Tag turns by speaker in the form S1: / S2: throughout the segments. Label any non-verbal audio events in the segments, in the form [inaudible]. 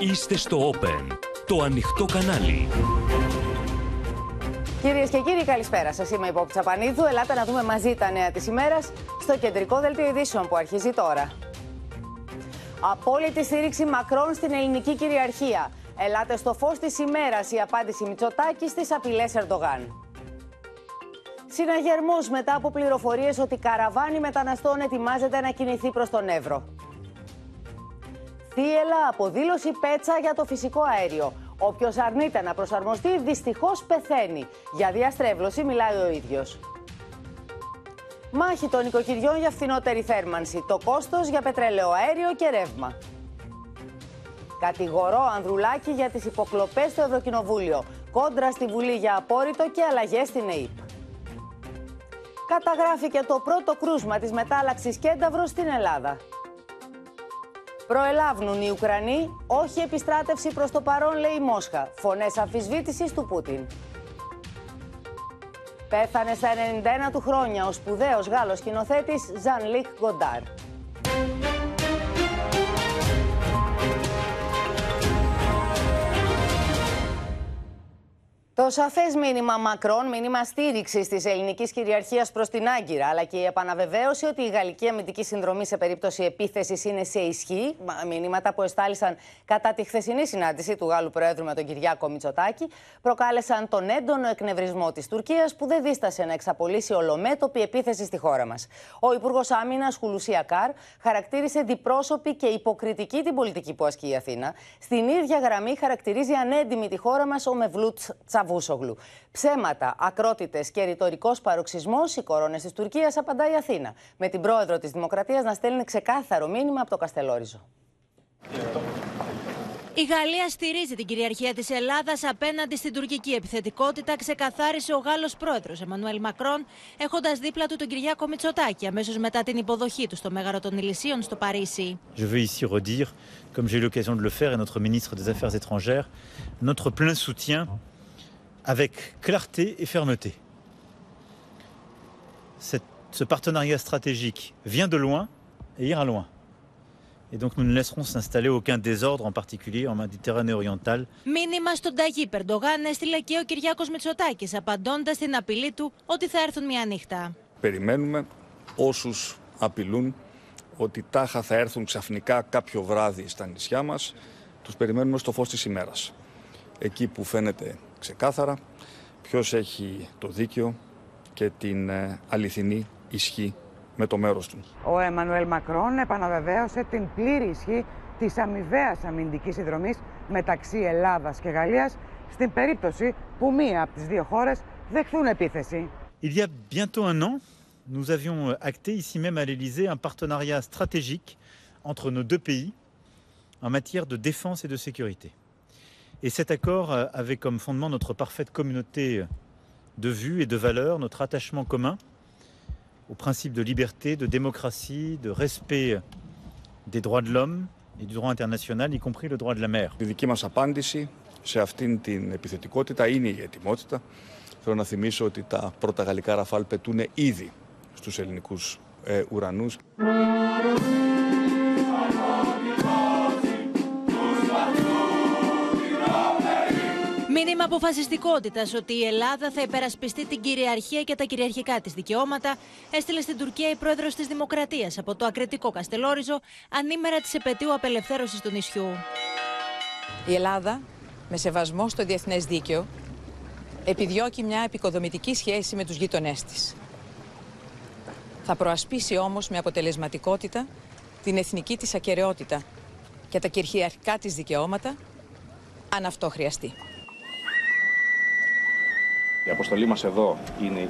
S1: Είστε στο Open, το ανοιχτό κανάλι.
S2: Κυρίες και κύριοι, καλησπέρα σας. Είμαι η Πόπη Τσαπανίδου. Ελάτε να δούμε μαζί τα νέα της ημέρας στο κεντρικό δελτίο ειδήσεων που αρχίζει τώρα. Απόλυτη στήριξη Μακρόν στην ελληνική κυριαρχία. Ελάτε στο φως της ημέρας η απάντηση Μητσοτάκη στις απειλές Ερντογάν. Συναγερμός μετά από πληροφορίες ότι καραβάνι μεταναστών ετοιμάζεται να κινηθεί προς τον Εύρο. Θύελα αποδήλωση πέτσα για το φυσικό αέριο. Όποιος αρνείται να προσαρμοστεί δυστυχώς πεθαίνει. Για διαστρέβλωση μιλάει ο ίδιος. Μάχη των οικοκυριών για φθηνότερη θέρμανση. Το κόστος για πετρέλαιο αέριο και ρεύμα. Κατηγορώ Ανδρουλάκη για τις υποκλοπές στο Ευρωκοινοβούλιο. Κόντρα στη Βουλή για απόρριτο και αλλαγές στην ΕΕΠ. Καταγράφηκε το πρώτο κρούσμα της μετάλλαξης Κένταυρος στην Ελλάδα. Προελάβουν οι Ουκρανοί, όχι επιστράτευση προς το παρόν, λέει η Μόσχα. Φωνές αμφισβήτησης του Πούτιν. Πέθανε στα 91 του χρόνια ο σπουδαίος Γάλλος σκηνοθέτης Ζαν Λικ Γκοντάρ. Το σαφές μήνυμα Μακρόν, μήνυμα στήριξης της ελληνικής κυριαρχίας προς την Άγκυρα, αλλά και η επαναβεβαίωση ότι η γαλλική αμυντική συνδρομή σε περίπτωση επίθεσης είναι σε ισχύ, μηνύματα που εστάλησαν κατά τη χθεσινή συνάντηση του Γάλλου Προέδρου με τον Κυριάκο Μητσοτάκη, προκάλεσαν τον έντονο εκνευρισμό της Τουρκίας που δεν δίστασε να εξαπολύσει ολομέτωπη επίθεση στη χώρα μας. Ο Υπουργός Άμυνας Χουλουσία Καρ χαρακτήρισε διπρόσωπη και υποκριτική την πολιτική που ασκεί η Αθήνα. Στην ίδια γραμμή χαρακτηρίζει ανέντιμη τη χώρα μας ο Μευλούτ Τσαβούσογλου. Ψέματα, ακρότητες και ρητορικός παροξισμός, οι κορώνες της Τουρκίας απαντάει η Αθήνα. Με την πρόεδρο της Δημοκρατίας να στέλνει ξεκάθαρο μήνυμα από το Καστελόριζο.
S3: Η Γαλλία στηρίζει την κυριαρχία της Ελλάδας απέναντι στην τουρκική επιθετικότητα, ξεκαθάρισε ο Γάλλος πρόεδρος Εμμανουέλ Μακρόν, έχοντας δίπλα του τον Κυριάκο Μητσοτάκη αμέσως μετά την υποδοχή του στο Μέγαρο των Ηλυσίων στο Παρίσι.
S4: Je veux ici redire, comme j'ai eu l'occasion de le faire, et notre ministre des Affaires étrangères, notre plein soutien avec clarté et fermeté. Cette- ce partenariat stratégique vient de loin et ira loin. Et donc nous ne laisserons s'installer aucun désordre, en particulier en Méditerranée orientale.
S3: Μήνυμα στον Ταγί Περντογάν έστειλε και ο Κυριάκος Μητσοτάκης, απαντώντας στην απειλή του ότι θα έρθουν μια νύχτα.
S5: Περιμένουμε όσους απειλούν ότι τάχα θα έρθουν ξαφνικά κάποιο βράδυ στα νησιά μας, τους περιμένουμε στο φως της ημέρας. Εκεί που φαίνεται ξεκάθαρα ποιος έχει το δίκαιο και την ε, αληθινή ισχύ με το μέρος του.
S6: Ο Εμμανουέλ Μακρόν επαναβεβαίωσε την πλήρη ισχύ της αμοιβαίας αμυντικής συνδρομής μεταξύ Ελλάδας και Γαλλίας στην περίπτωση που μία από τις δύο χώρες δεχθούν επίθεση.
S4: Il y a bientôt un an, nous avions euh, acté ici même à l'Élysée un partenariat stratégique entre nos deux pays en matière de défense et de sécurité. Et cet accord euh, avait comme fondement notre parfaite communauté de vues et de valeurs, notre attachement commun aux principes de liberté, de démocratie, de respect des droits de l'homme et du droit international, y compris le droit de la mer.
S5: Η δική μας απάντηση σε αυτήν την επιθετικότητα είναι η ετοιμότητα. Θέλω να θυμίσω ότι τα πρώτα γαλλικά ραφάλ πετούν ήδη στους ελληνικούς ε, ουρανούς.
S3: Μήνυμα αποφασιστικότητας ότι η Ελλάδα θα υπερασπιστεί την κυριαρχία και τα κυριαρχικά της δικαιώματα, έστειλε στην Τουρκία η πρόεδρος της Δημοκρατίας από το ακριτικό Καστελόριζο, ανήμερα της επαιτίου απελευθέρωσης του νησιού.
S7: Η Ελλάδα, με σεβασμό στο διεθνές δίκαιο, επιδιώκει μια επικοδομητική σχέση με τους γείτονές της. Θα προασπίσει όμως με αποτελεσματικότητα την εθνική της ακαιρεότητα και τα κυριαρχικά της δικαιώματα, αν αυτό χρειαστεί.
S8: Η αποστολή μας εδώ είναι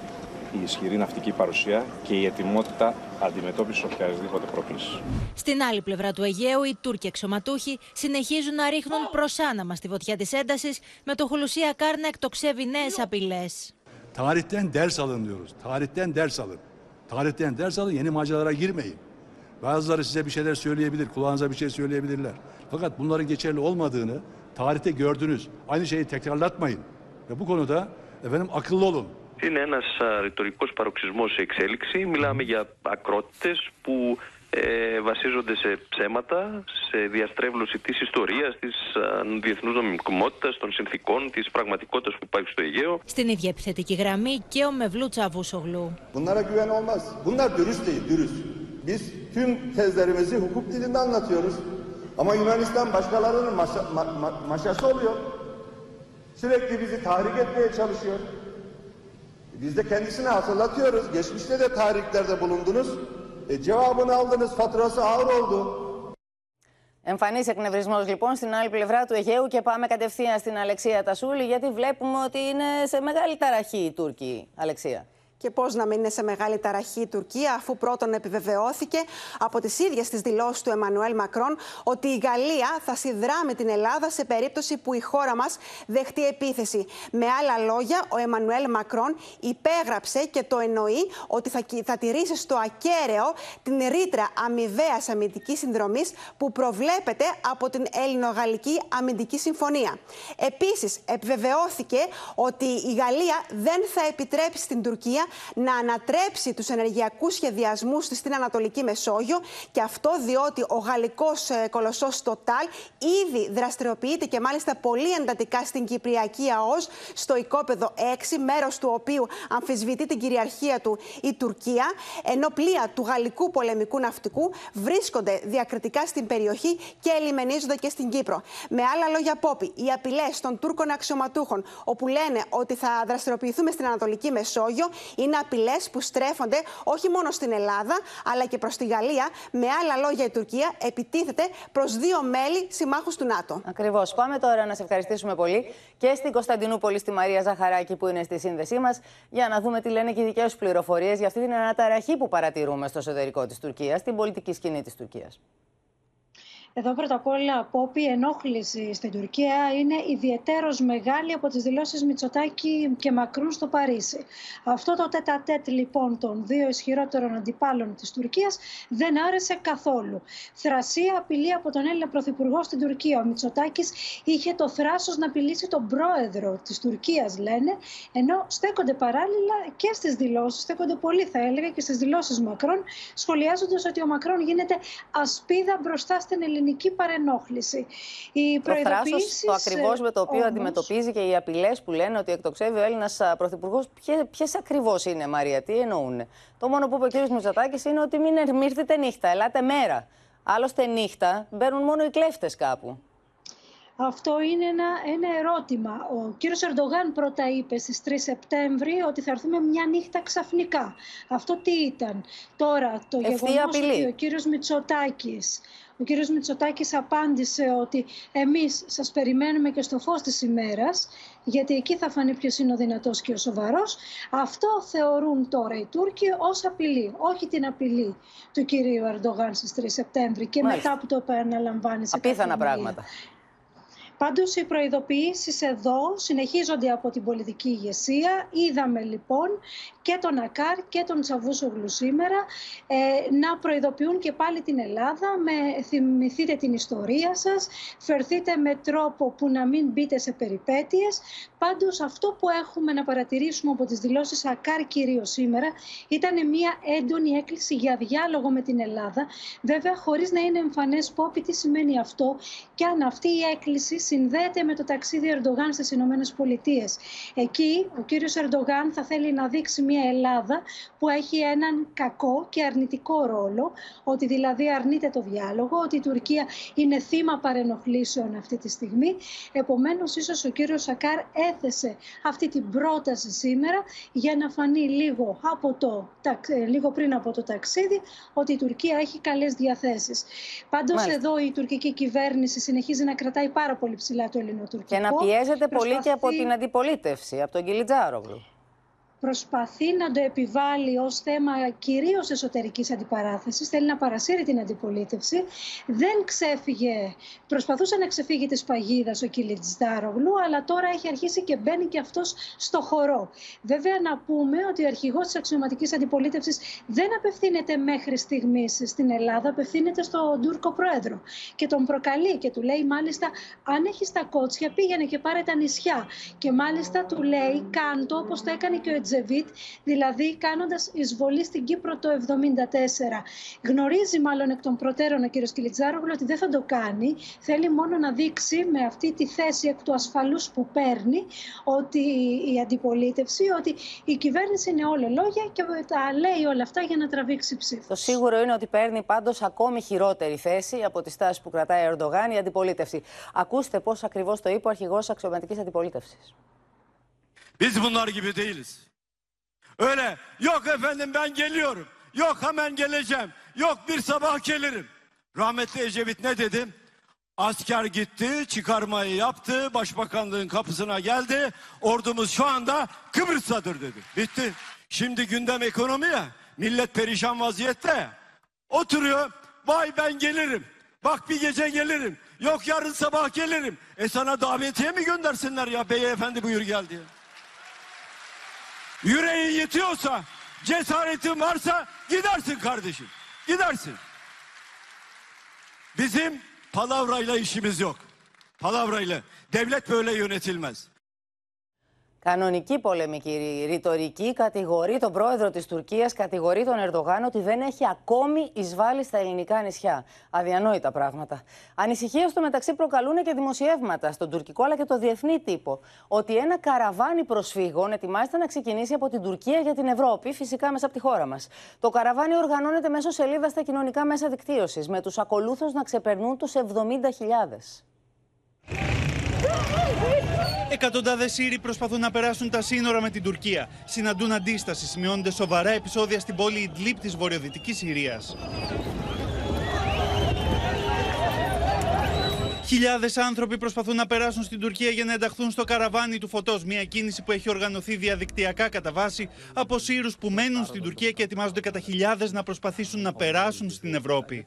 S8: η ισχυρή ναυτική παρουσία και η ετοιμότητα αντιμετώπισης οποιασδήποτε πρόκληση.
S3: Στην άλλη πλευρά του Αιγαίου, οι Τούρκοι εξωματούχοι συνεχίζουν να ρίχνουν προσάναμα στη φωτιά τη ένταση, με το Χουλουσία Κάρ να εκτοξεύει νέε απειλέ.
S9: Tarihten ders alın diyoruz. Tarihten ders alın. Tarihten ders alın, yeni maceralara girmeyin. Bazıları size bir şeyler söyleyebilir, kulağınıza bir şey söyleyebilirler. Fakat bunların geçerli olmadığını tarihte gördünüz. Aynı şeyi tekrarlatmayın. Ve bu konuda efendim akıllı olun.
S10: Είναι ένας α, ρητορικός παροξισμός σε εξέλιξη. Μιλάμε για ακρότητες που ε, βασίζονται σε ψέματα, σε διαστρέβλωση της ιστορίας, της α, διεθνούς νομιμικότητας, των συνθήκων, της πραγματικότητας που υπάρχει στο Αιγαίο.
S3: Στην ίδια επιθετική γραμμή και ο Μευλού Τσαβούσογλου.
S11: Bunlara güven olmaz. Bunlar dürüst değil, dürüst. Biz tüm tezlerimizi hukuk dilinde anlatıyoruz. Ama Yunanistan başkalarının maşa, ma, ma, maşası oluyor. Sürekli bizi tahrik etmeye çalışıyor. Biz de kendisine hatırlatıyoruz. Geçmişte de tahriklerde bulundunuz. E, cevabını aldınız, faturası ağır oldu.
S2: Εμφανής εκνευρισμός λοιπόν στην άλλη πλευρά του Αιγαίου και πάμε κατευθείαν στην Αλεξία Τασούλη, γιατί βλέπουμε ότι είναι σε μεγάλη ταραχή οι Τούρκοι. Αλεξία.
S12: Και πώς να μην είναι σε μεγάλη ταραχή η Τουρκία, αφού πρώτον επιβεβαιώθηκε από τις ίδιες τις δηλώσεις του Εμμανουέλ Μακρόν ότι η Γαλλία θα συνδράμει την Ελλάδα σε περίπτωση που η χώρα μας δεχτεί επίθεση. Με άλλα λόγια, ο Εμμανουέλ Μακρόν υπέγραψε και το εννοεί ότι θα, θα τηρήσει στο ακέραιο την ρήτρα αμοιβαίας αμυντικής συνδρομής που προβλέπεται από την Ελληνογαλλική Αμυντική Συμφωνία. Επίσης, επιβεβαιώθηκε ότι η Γαλλία δεν θα επιτρέψει στην Τουρκία να ανατρέψει τους ενεργειακούς σχεδιασμούς στην Ανατολική Μεσόγειο και αυτό διότι ο γαλλικός ε, κολοσσός Total ήδη δραστηριοποιείται και μάλιστα πολύ εντατικά στην Κυπριακή ΑΟΣ στο οικόπεδο 6, μέρος του οποίου αμφισβητεί την κυριαρχία του η Τουρκία, ενώ πλοία του γαλλικού πολεμικού ναυτικού βρίσκονται διακριτικά στην περιοχή και ελιμενίζονται και στην Κύπρο. Με άλλα λόγια, Πόπη, οι απειλές των Τούρκων αξιωματούχων, όπου λένε ότι θα δραστηριοποιηθούμε στην Ανατολική Μεσόγειο, είναι απειλές που στρέφονται όχι μόνο στην Ελλάδα, αλλά και προς τη Γαλλία. Με άλλα λόγια, η Τουρκία επιτίθεται προς δύο μέλη συμμάχους του ΝΑΤΟ.
S2: Ακριβώς. Πάμε τώρα να σε ευχαριστήσουμε πολύ και στην Κωνσταντινούπολη, στη Μαρία Ζαχαράκη, που είναι στη σύνδεσή μας, για να δούμε τι λένε και οι δικές σου πληροφορίες για αυτή την αναταραχή που παρατηρούμε στο εσωτερικό της Τουρκίας, στην πολιτική σκηνή της Τουρκίας.
S13: Εδώ πρώτα απ' όλα, Πόπη, η ενόχληση στην Τουρκία είναι ιδιαίτερο μεγάλη από τις δηλώσεις Μητσοτάκη και Μακρούν στο Παρίσι. Αυτό το τέτα-τέτ λοιπόν των δύο ισχυρότερων αντιπάλων της Τουρκίας δεν άρεσε καθόλου. Θρασία απειλή από τον Έλληνα Πρωθυπουργό στην Τουρκία. Ο Μητσοτάκης είχε το θράσος να απειλήσει τον πρόεδρο της Τουρκίας, λένε, ενώ στέκονται παράλληλα και στις δηλώσεις, στέκονται πολύ θα έλεγα και στις δηλώσεις Μακρόν, σχολιάζοντας ότι ο Μακρόν γίνεται ασπίδα μπροστά στην ελληνική ελληνική παρενόχληση.
S2: Οι το θράσος, το ακριβώς με το οποίο όμως... αντιμετωπίζει και οι απειλές που λένε ότι εκτοξεύει ο Έλληνας Πρωθυπουργός. Ποιες ακριβώς είναι, Μαρία, τι εννοούν. Το μόνο που είπε ο κ. Μητσοτάκης είναι ότι μην έρθετε νύχτα, ελάτε μέρα. Άλλωστε νύχτα μπαίνουν μόνο οι κλέφτες κάπου.
S13: Αυτό είναι ένα, ένα ερώτημα. Ο κύριος Ερντογάν πρώτα είπε στις 3 Σεπτέμβρη ότι θα έρθουμε μια νύχτα ξαφνικά. Αυτό τι ήταν; Τώρα το γεγονός ότι ο κύριος Μητσοτάκης ο κύριος Μητσοτάκης απάντησε ότι εμείς σας περιμένουμε και στο φως της ημέρας, γιατί εκεί θα φανεί ποιος είναι ο δυνατός και ο σοβαρός. Αυτό θεωρούν τώρα οι Τούρκοι ως απειλή, όχι την απειλή του κυρίου Ερντογάν στις 3 Σεπτέμβρη και Μάλιστα. μετά που το επαναλαμβάνει σε
S2: Απίθανα πράγματα.
S13: Πάντως οι προειδοποιήσεις εδώ συνεχίζονται από την πολιτική ηγεσία. Είδαμε λοιπόν και τον Ακάρ και τον Τσαβούσογλου σήμερα ε, να προειδοποιούν και πάλι την Ελλάδα με θυμηθείτε την ιστορία σας, φερθείτε με τρόπο που να μην μπείτε σε περιπέτειες. Πάντως αυτό που έχουμε να παρατηρήσουμε από τις δηλώσεις Ακάρ κυρίως σήμερα ήταν μια έντονη έκκληση για διάλογο με την Ελλάδα. Βέβαια χωρίς να είναι εμφανές πόπι τι σημαίνει αυτό και αν αυτή η έκκληση συνδέεται με το ταξίδι Ερντογάν στις Ηνωμένες Πολιτείες. Εκεί ο κύριος Ερντογάν θα θέλει να δείξει μια Ελλάδα που έχει έναν κακό και αρνητικό ρόλο, ότι δηλαδή αρνείται το διάλογο, ότι η Τουρκία είναι θύμα παρενοχλήσεων αυτή τη στιγμή. Επομένως, ίσως ο κύριος Σακάρ έθεσε αυτή την πρόταση σήμερα για να φανεί λίγο, από το, λίγο πριν από το ταξίδι ότι η Τουρκία έχει καλές διαθέσεις. Πάντως εδώ η τουρκική κυβέρνηση συνεχίζει να κρατάει πάρα πολύ ψηλά το ελληνοτουρκικό.
S2: Και να πιέζεται πολύ και από την αντιπολίτευση, από τον Κιλιτζάρογλου
S13: προσπαθεί να το επιβάλλει ως θέμα κυρίως εσωτερικής αντιπαράθεσης, θέλει να παρασύρει την αντιπολίτευση. Δεν ξέφυγε, προσπαθούσε να ξεφύγει της παγίδας ο Κιλιτζάρογλου, αλλά τώρα έχει αρχίσει και μπαίνει και αυτός στο χορό. Βέβαια να πούμε ότι ο αρχηγός της αξιωματικής αντιπολίτευσης δεν απευθύνεται μέχρι στιγμής στην Ελλάδα, απευθύνεται στον Τούρκο Πρόεδρο και τον προκαλεί και του λέει μάλιστα αν έχεις τα κότσια πήγαινε και πάρε τα νησιά και μάλιστα του λέει κάντο όπως το έκανε και ο Τζεβίτ, δηλαδή κάνοντας εισβολή στην Κύπρο το 1974. Γνωρίζει μάλλον εκ των προτέρων ο κ. Κιλιτζάρογλου ότι δεν θα το κάνει. Θέλει μόνο να δείξει με αυτή τη θέση εκ του ασφαλούς που παίρνει ότι η αντιπολίτευση, ότι η κυβέρνηση είναι όλα λόγια και τα λέει όλα αυτά για να τραβήξει ψήφους.
S2: Το σίγουρο είναι ότι παίρνει πάντως ακόμη χειρότερη θέση από τη στάση που κρατάει ο Ερντογάν η αντιπολίτευση. Ακούστε πώς ακριβώς το είπε ο αρχηγός αξιωματικής αντιπολίτευσης.
S14: Biz bunlar gibi değiliz. Öyle yok efendim ben geliyorum. Yok hemen geleceğim. Yok bir sabah gelirim. Rahmetli Ecevit ne dedi? Asker gitti, çıkarmayı yaptı, başbakanlığın kapısına geldi. Ordumuz şu anda Kıbrıs'tadır dedi. Bitti. Şimdi gündem ekonomi ya. Millet perişan vaziyette. Oturuyor. Vay ben gelirim. Bak bir gece gelirim. Yok yarın sabah gelirim. E sana davetiye mi göndersinler ya beyefendi buyur gel diye. Yüreğin yetiyorsa, cesaretin varsa gidersin kardeşim. Gidersin. Bizim palavrayla işimiz yok. Palavrayla. Devlet böyle yönetilmez.
S2: Κανονική πολεμική ρητορική κατηγορεί τον πρόεδρο της Τουρκίας, κατηγορεί τον Ερντογάν ότι δεν έχει ακόμη εισβάλει στα ελληνικά νησιά. Αδιανόητα πράγματα. Ανησυχία στο μεταξύ προκαλούν και δημοσιεύματα στον τουρκικό αλλά και το διεθνή τύπο. Ότι ένα καραβάνι προσφύγων ετοιμάζεται να ξεκινήσει από την Τουρκία για την Ευρώπη, φυσικά μέσα από τη χώρα μας. Το καραβάνι οργανώνεται μέσω σελίδας στα κοινωνικά μέσα δικτύωσης, με τους ακολούθους να ξεπερνούν τους 70.000.
S15: Εκατοντάδες Σύριοι προσπαθούν να περάσουν τα σύνορα με την Τουρκία. Συναντούν αντίσταση, σημειώνονται σοβαρά επεισόδια στην πόλη Ιντλίπ της βορειοδυτικής Συρίας. Χιλιάδες άνθρωποι προσπαθούν να περάσουν στην Τουρκία για να ενταχθούν στο καραβάνι του φωτός. Μια κίνηση που έχει οργανωθεί διαδικτυακά κατά βάση από Σύρους που μένουν στην Τουρκία και ετοιμάζονται κατά χιλιάδες να προσπαθήσουν να περάσουν στην Ευρώπη.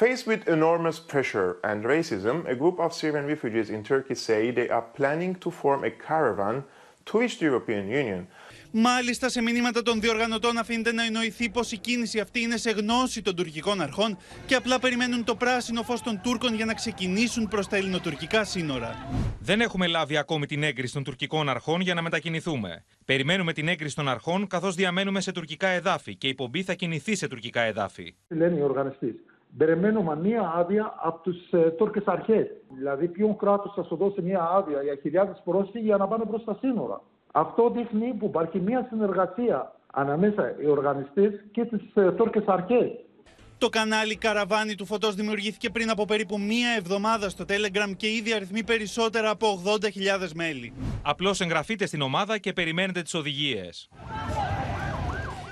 S16: Faced with enormous pressure and racism, a group of Syrian refugees in Turkey say they are planning to form a caravan to reach the European Union.
S15: Μάλιστα, σε μηνύματα των διοργανωτών αφήνεται να εννοηθεί πως η κίνηση αυτή είναι σε γνώση των τουρκικών αρχών και απλά περιμένουν το πράσινο φως των Τούρκων για να ξεκινήσουν προς τα ελληνοτουρκικά σύνορα.
S17: Δεν έχουμε λάβει ακόμη την έγκριση των τουρκικών αρχών για να μετακινηθούμε. Περιμένουμε την έγκριση των αρχών καθώς διαμένουμε σε τουρκικά εδάφη και η πομπή θα κινηθεί σε τουρκικά εδάφη.
S18: Λένε οι οργανιστές περιμένουμε μία άδεια από τι ε, Τούρκες αρχές. Δηλαδή, ποιον κράτος θα σου δώσει μία άδεια για χιλιάδες πρόσφυγες για να πάνε προς τα σύνορα. Αυτό δείχνει που υπάρχει μία συνεργασία ανάμεσα οι οργανιστές και τις ε, Τούρκες αρχές.
S15: Το κανάλι Καραβάνι του Φωτός δημιουργήθηκε πριν από περίπου μία εβδομάδα στο Telegram και ήδη αριθμεί περισσότερα από 80.000 μέλη.
S17: Απλώς εγγραφείτε στην ομάδα και περιμένετε τις οδηγίες.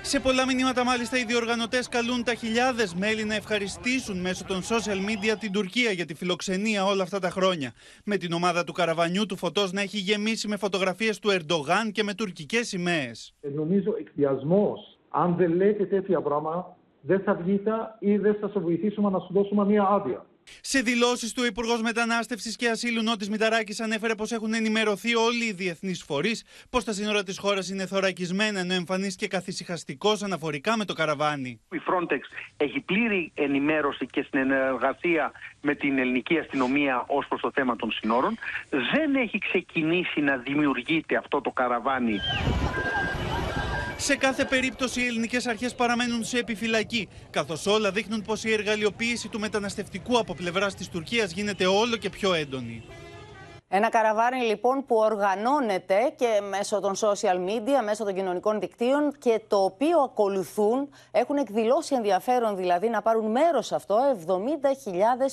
S15: Σε πολλά μηνύματα, μάλιστα, οι διοργανωτές καλούν τα χιλιάδες μέλη να ευχαριστήσουν μέσω των social media την Τουρκία για τη φιλοξενία όλα αυτά τα χρόνια. Με την ομάδα του καραβανιού του φωτός να έχει γεμίσει με φωτογραφίες του Ερντογάν και με τουρκικές σημαίες.
S18: Ε, νομίζω εκδιασμό. Αν δεν λέτε τέτοια πράγματα, δεν θα βγείτε ή δεν θα σε βοηθήσουμε να σου δώσουμε μια άδεια.
S15: Σε δηλώσεις του, ο Υπουργός Μετανάστευσης και Ασύλου Νότης Μηταράκης ανέφερε πως έχουν ενημερωθεί όλοι οι διεθνείς φορείς πως τα σύνορα της χώρας είναι θωρακισμένα, ενώ εμφανής και καθησυχαστικός αναφορικά με το καραβάνι.
S19: Η Frontex έχει πλήρη ενημέρωση και συνεργασία με την ελληνική αστυνομία ως προς το θέμα των συνόρων. Δεν έχει ξεκινήσει να δημιουργείται αυτό το καραβάνι.
S15: Σε κάθε περίπτωση οι ελληνικές αρχές παραμένουν σε επιφυλακή, καθώς όλα δείχνουν πως η εργαλειοποίηση του μεταναστευτικού από πλευράς της Τουρκίας γίνεται όλο και πιο έντονη.
S2: Ένα καραβάνι λοιπόν που οργανώνεται και μέσω των social media, μέσω των κοινωνικών δικτύων και το οποίο ακολουθούν, έχουν εκδηλώσει ενδιαφέρον δηλαδή να πάρουν μέρος σε αυτό 70.000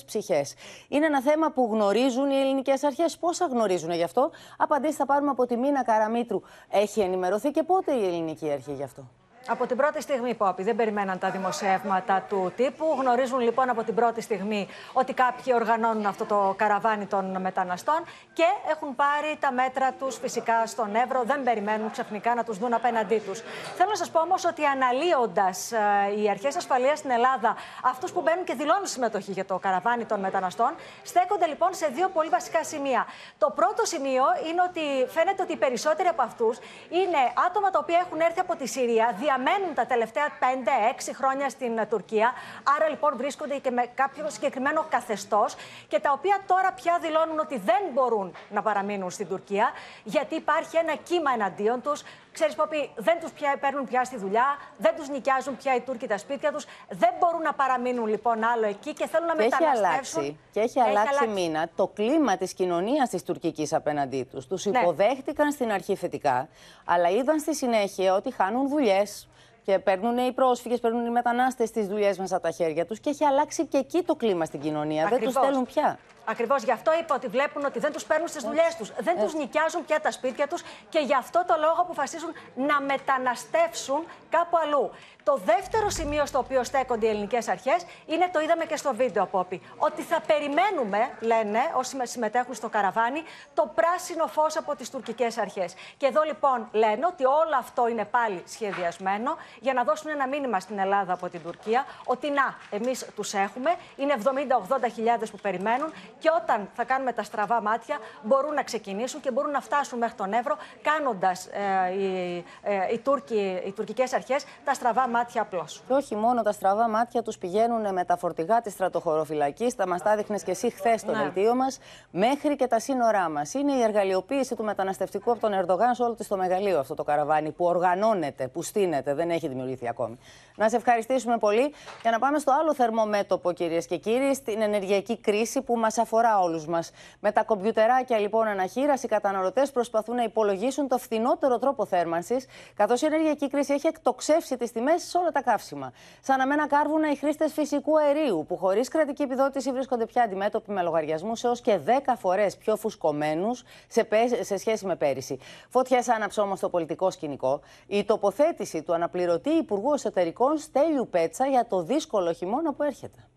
S2: ψυχές. Είναι ένα θέμα που γνωρίζουν οι ελληνικές αρχές. Πόσα γνωρίζουν γι' αυτό; Απαντήσει θα πάρουμε από τη Μίνα Καραμίτρου. Έχει ενημερωθεί και πότε η ελληνική αρχή γι' αυτό;
S20: Από την πρώτη στιγμή, Πόπη, δεν περιμέναν τα δημοσιεύματα του τύπου. Γνωρίζουν λοιπόν από την πρώτη στιγμή ότι κάποιοι οργανώνουν αυτό το καραβάνι των μεταναστών και έχουν πάρει τα μέτρα τους φυσικά στον Εύρο. Δεν περιμένουν ξαφνικά να τους δουν απέναντί τους. Θέλω να σας πω όμως ότι αναλύοντας ε, οι αρχές ασφαλείας στην Ελλάδα αυτούς που μπαίνουν και δηλώνουν συμμετοχή για το καραβάνι των μεταναστών, στέκονται λοιπόν σε δύο πολύ βασικά σημεία. Το πρώτο σημείο είναι ότι φαίνεται ότι οι περισσότεροι από αυτούς είναι άτομα τα οποία έχουν έρθει από τη Συρία, μένουν τα τελευταία 5-6 χρόνια στην Τουρκία. Άρα λοιπόν βρίσκονται και με κάποιο συγκεκριμένο καθεστώς και τα οποία τώρα πια δηλώνουν ότι δεν μπορούν να παραμείνουν στην Τουρκία γιατί υπάρχει ένα κύμα εναντίον τους Ξέρεις, Πόπι, δεν τους παίρνουν πια στη δουλειά, δεν τους νοικιάζουν πια οι Τούρκοι τα σπίτια τους, δεν μπορούν να παραμείνουν λοιπόν άλλο εκεί και θέλουν να
S2: και
S20: μεταναστεύσουν.
S2: Έχει αλλάξει, και έχει, αλλάξει, μήνα το κλίμα της κοινωνίας της τουρκικής απέναντί τους. Τους ναι. υποδέχτηκαν στην αρχή θετικά, αλλά είδαν στη συνέχεια ότι χάνουν δουλειές, και παίρνουν οι πρόσφυγες, παίρνουν οι μετανάστες τις δουλειές μέσα από τα χέρια τους και έχει αλλάξει και εκεί το κλίμα στην κοινωνία.
S20: Ακριβώς.
S2: Δεν τους στέλνουν πια.
S20: Ακριβώς γι' αυτό είπα ότι βλέπουν ότι δεν τους παίρνουν στις δουλειές τους. Δεν τους νοικιάζουν πια τα σπίτια τους και γι' αυτό το λόγο αποφασίζουν να μεταναστεύσουν κάπου αλλού. Το δεύτερο σημείο στο οποίο στέκονται οι ελληνικές αρχές είναι, το είδαμε και στο βίντεο, Πόπι, ότι θα περιμένουμε, λένε όσοι συμμετέχουν στο καραβάνι, το πράσινο φως από τις τουρκικές αρχές. Και εδώ λοιπόν λένε ότι όλο αυτό είναι πάλι σχεδιασμένο για να δώσουν ένα μήνυμα στην Ελλάδα από την Τουρκία ότι να, εμείς τους έχουμε, είναι 70-80 χιλιάδες που περιμένουν και όταν θα κάνουμε τα στραβά μάτια μπορούν να ξεκινήσουν και μπορούν να φτάσουν μέχρι τον Εύρο κάνοντας ε, οι, ε, οι, Τούρκοι, οι τουρκικές αρχές τα στραβά μάτια απλώς.
S2: Και όχι μόνο τα στραβά μάτια τους πηγαίνουν με τα φορτηγά της στρατοχωροφυλακής, τα μα τα έδειχνε και εσύ χθες στο ναι. δελτίο μας, μέχρι και τα σύνορά μας. Είναι η εργαλειοποίηση του μεταναστευτικού από τον Ερντογάν σε όλο το μεγαλείο αυτό το καραβάνι που οργανώνεται, που στείνεται, δεν έχει δημιουργηθεί ακόμη. Να σε ευχαριστήσουμε πολύ για να πάμε στο άλλο θερμομέτωπο, κυρίες και κύριοι, στην ενεργειακή κρίση που μας αφορά όλους μας. Με τα κομπιουτεράκια λοιπόν αναχείραση, οι καταναλωτές προσπαθούν να υπολογίσουν το φθηνότερο τρόπο θέρμανσης, καθώς η ενεργειακή κρίση έχει εκτοξεύσει τις τιμές σε όλα τα καύσιμα. Σαν να μένα κάρβουνα οι χρήστες φυσικού αερίου, που χωρίς κρατική επιδότηση βρίσκονται πια αντιμέτωποι με λογαριασμούς έως και 10 φορές πιο φουσκωμένους σε, σε σχέση με πέρυσι. Φωτιέ άναψε όμω το πολιτικό σκηνικό. Η τοποθέτηση του αναπληρωτή Υπουργού Εσωτερικών Στέλιου Πέτσα για το δύσκολο χειμώνα που έρχεται.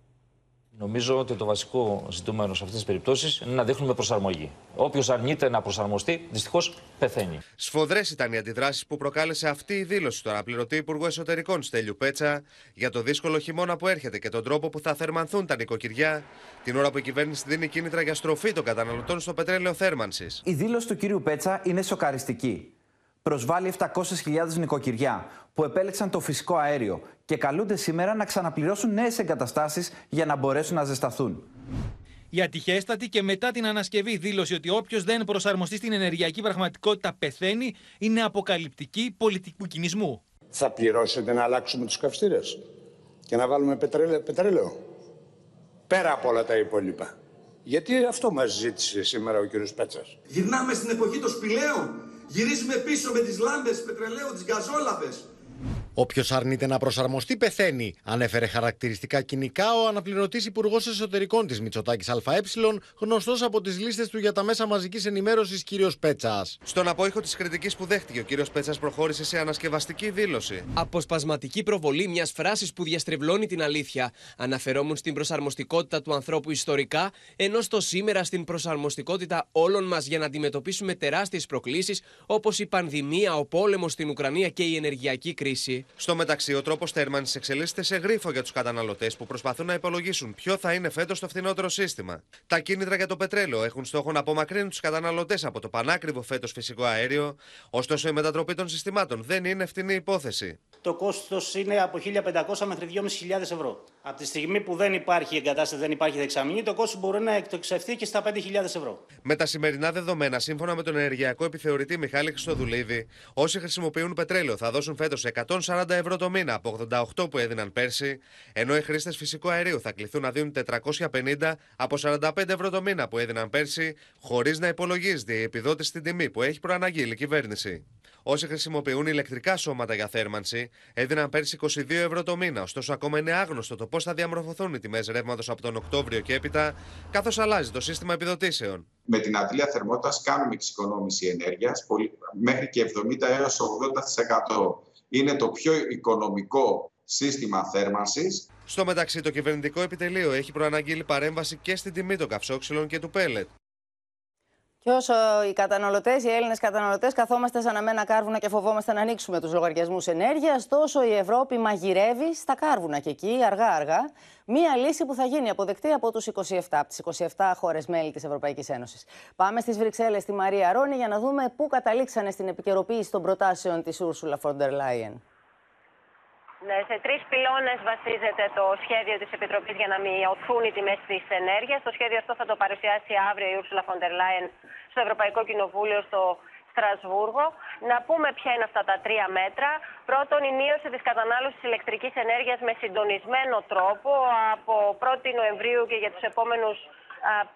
S21: Νομίζω ότι το βασικό ζητούμενο σε αυτές τις περιπτώσεις είναι να δείχνουμε προσαρμογή. Όποιος αρνείται να προσαρμοστεί, δυστυχώς πεθαίνει.
S22: Σφοδρές ήταν οι αντιδράσεις που προκάλεσε αυτή η δήλωση του αναπληρωτή Υπουργού Εσωτερικών Στέλιου Πέτσα για το δύσκολο χειμώνα που έρχεται και τον τρόπο που θα θερμανθούν τα νοικοκυριά, την ώρα που η κυβέρνηση δίνει κίνητρα για στροφή των καταναλωτών στο πετρέλαιο θέρμανσης.
S23: Η δήλωση του κύριου Πέτσα είναι σοκαριστική προσβάλλει 700.000 νοικοκυριά που επέλεξαν το φυσικό αέριο και καλούνται σήμερα να ξαναπληρώσουν νέες εγκαταστάσεις για να μπορέσουν να ζεσταθούν.
S24: Η ατυχέστατη και μετά την ανασκευή δήλωση ότι όποιος δεν προσαρμοστεί στην ενεργειακή πραγματικότητα πεθαίνει είναι αποκαλυπτική πολιτικού κινησμού.
S25: Θα πληρώσετε να αλλάξουμε τους καυστήρες και να βάλουμε πετρέλαιο. Πέρα από όλα τα υπόλοιπα. Γιατί αυτό μας ζήτησε σήμερα ο κύριος Πέτσας;
S26: Γυρνάμε στην εποχή των σπηλαίων Γυρίζουμε πίσω με τις λάμπες πετρελαίου, τις γκαζόλαπες.
S22: Όποιος αρνείται να προσαρμοστεί πεθαίνει, ανέφερε χαρακτηριστικά κοινικά ο αναπληρωτής Υπουργός Εσωτερικών της Μητσοτάκης ΑΕ, γνωστός από τις λίστες του για τα μέσα μαζικής ενημέρωσης κ. Πέτσας. Στον απόϊχο της κριτικής που δέχτηκε, ο κ. Πέτσας προχώρησε σε ανασκευαστική δήλωση.
S27: Αποσπασματική προβολή μιας φράσης που διαστρεβλώνει την αλήθεια. Αναφερόμουν στην προσαρμοστικότητα του ανθρώπου ιστορικά, ενώ στο σήμερα στην προσαρμοστικότητα όλων μας για να αντιμετωπίσουμε τεράστιες προκλήσεις όπως η πανδημία, ο πόλεμος στην Ουκρανία και η ενεργειακή κρίση.
S22: Στο μεταξύ, ο τρόπος θέρμανσης εξελίσσεται σε γρίφο για τους καταναλωτές που προσπαθούν να υπολογίσουν ποιο θα είναι φέτος το φθηνότερο σύστημα. Τα κίνητρα για το πετρέλαιο έχουν στόχο να απομακρύνουν τους καταναλωτές από το πανάκριβο φέτος φυσικό αέριο, ωστόσο η μετατροπή των συστημάτων δεν είναι ευθυνή υπόθεση.
S28: Το κόστος είναι από 1.500 μέχρι 2.500 ευρώ. Από τη στιγμή που δεν υπάρχει εγκατάσταση, δεν υπάρχει δεξαμενή, το κόστος μπορεί να εκτοξευθεί και στα 5.000 ευρώ.
S22: Με τα σημερινά δεδομένα, σύμφωνα με τον ενεργειακό επιθεωρητή Μιχάλη Χρυστοδουλίδη, όσοι χρησιμοποιούν πετρέλαιο θα δώσουν φέτος 140 ευρώ το μήνα από 88 που έδιναν πέρσι, ενώ οι χρήστες φυσικού αερίου θα κληθούν να δίνουν 450 από 45 ευρώ το μήνα που έδιναν πέρσι, χωρίς να υπολογίζεται η επιδότηση στην τιμή που έχει προαναγγείλει η κυβέρνηση. Όσοι χρησιμοποιούν ηλεκτρικά σώματα για θέρμανση έδιναν πέρσι 22 ευρώ το μήνα. Ωστόσο, ακόμα είναι άγνωστο το πώς θα διαμορφωθούν οι τιμές ρεύματος από τον Οκτώβριο και έπειτα, καθώς αλλάζει το σύστημα επιδοτήσεων.
S29: Με την αντλία θερμότητας κάνουμε εξοικονόμηση ενέργειας μέχρι και 70 έως 80% είναι το πιο οικονομικό σύστημα θέρμανσης.
S22: Στο μεταξύ, το κυβερνητικό επιτελείο έχει προαναγγείλει παρέμβαση και στην τιμή των καυσόξυλων και του πέλετ.
S2: Και όσο οι καταναλωτές, οι Έλληνες καταναλωτές, καθόμαστε σαν αμένα κάρβουνα και φοβόμαστε να ανοίξουμε τους λογαριασμούς ενέργειας, τόσο η Ευρώπη μαγειρεύει στα κάρβουνα και εκεί, αργά-αργά, μία λύση που θα γίνει αποδεκτή από τους 27, από τις 27 χώρες μέλη της Ευρωπαϊκής Ένωσης. Πάμε στις Βρυξέλλες, στη Μαρία Ρόνη, για να δούμε πού καταλήξανε στην επικαιροποίηση των προτάσεων της Ursula von der Leyen.
S30: Ναι, σε τρεις πυλώνες βασίζεται το σχέδιο της Επιτροπής για να μειωθούν οι τιμές της ενέργειας. Το σχέδιο αυτό θα το παρουσιάσει αύριο η Ursula von der Leyen στο Ευρωπαϊκό Κοινοβούλιο στο Στρασβούργο. Να πούμε ποια είναι αυτά τα τρία μέτρα. Πρώτον, η μείωση της κατανάλωσης ηλεκτρικής ενέργειας με συντονισμένο τρόπο από 1η Νοεμβρίου και για τους επόμενους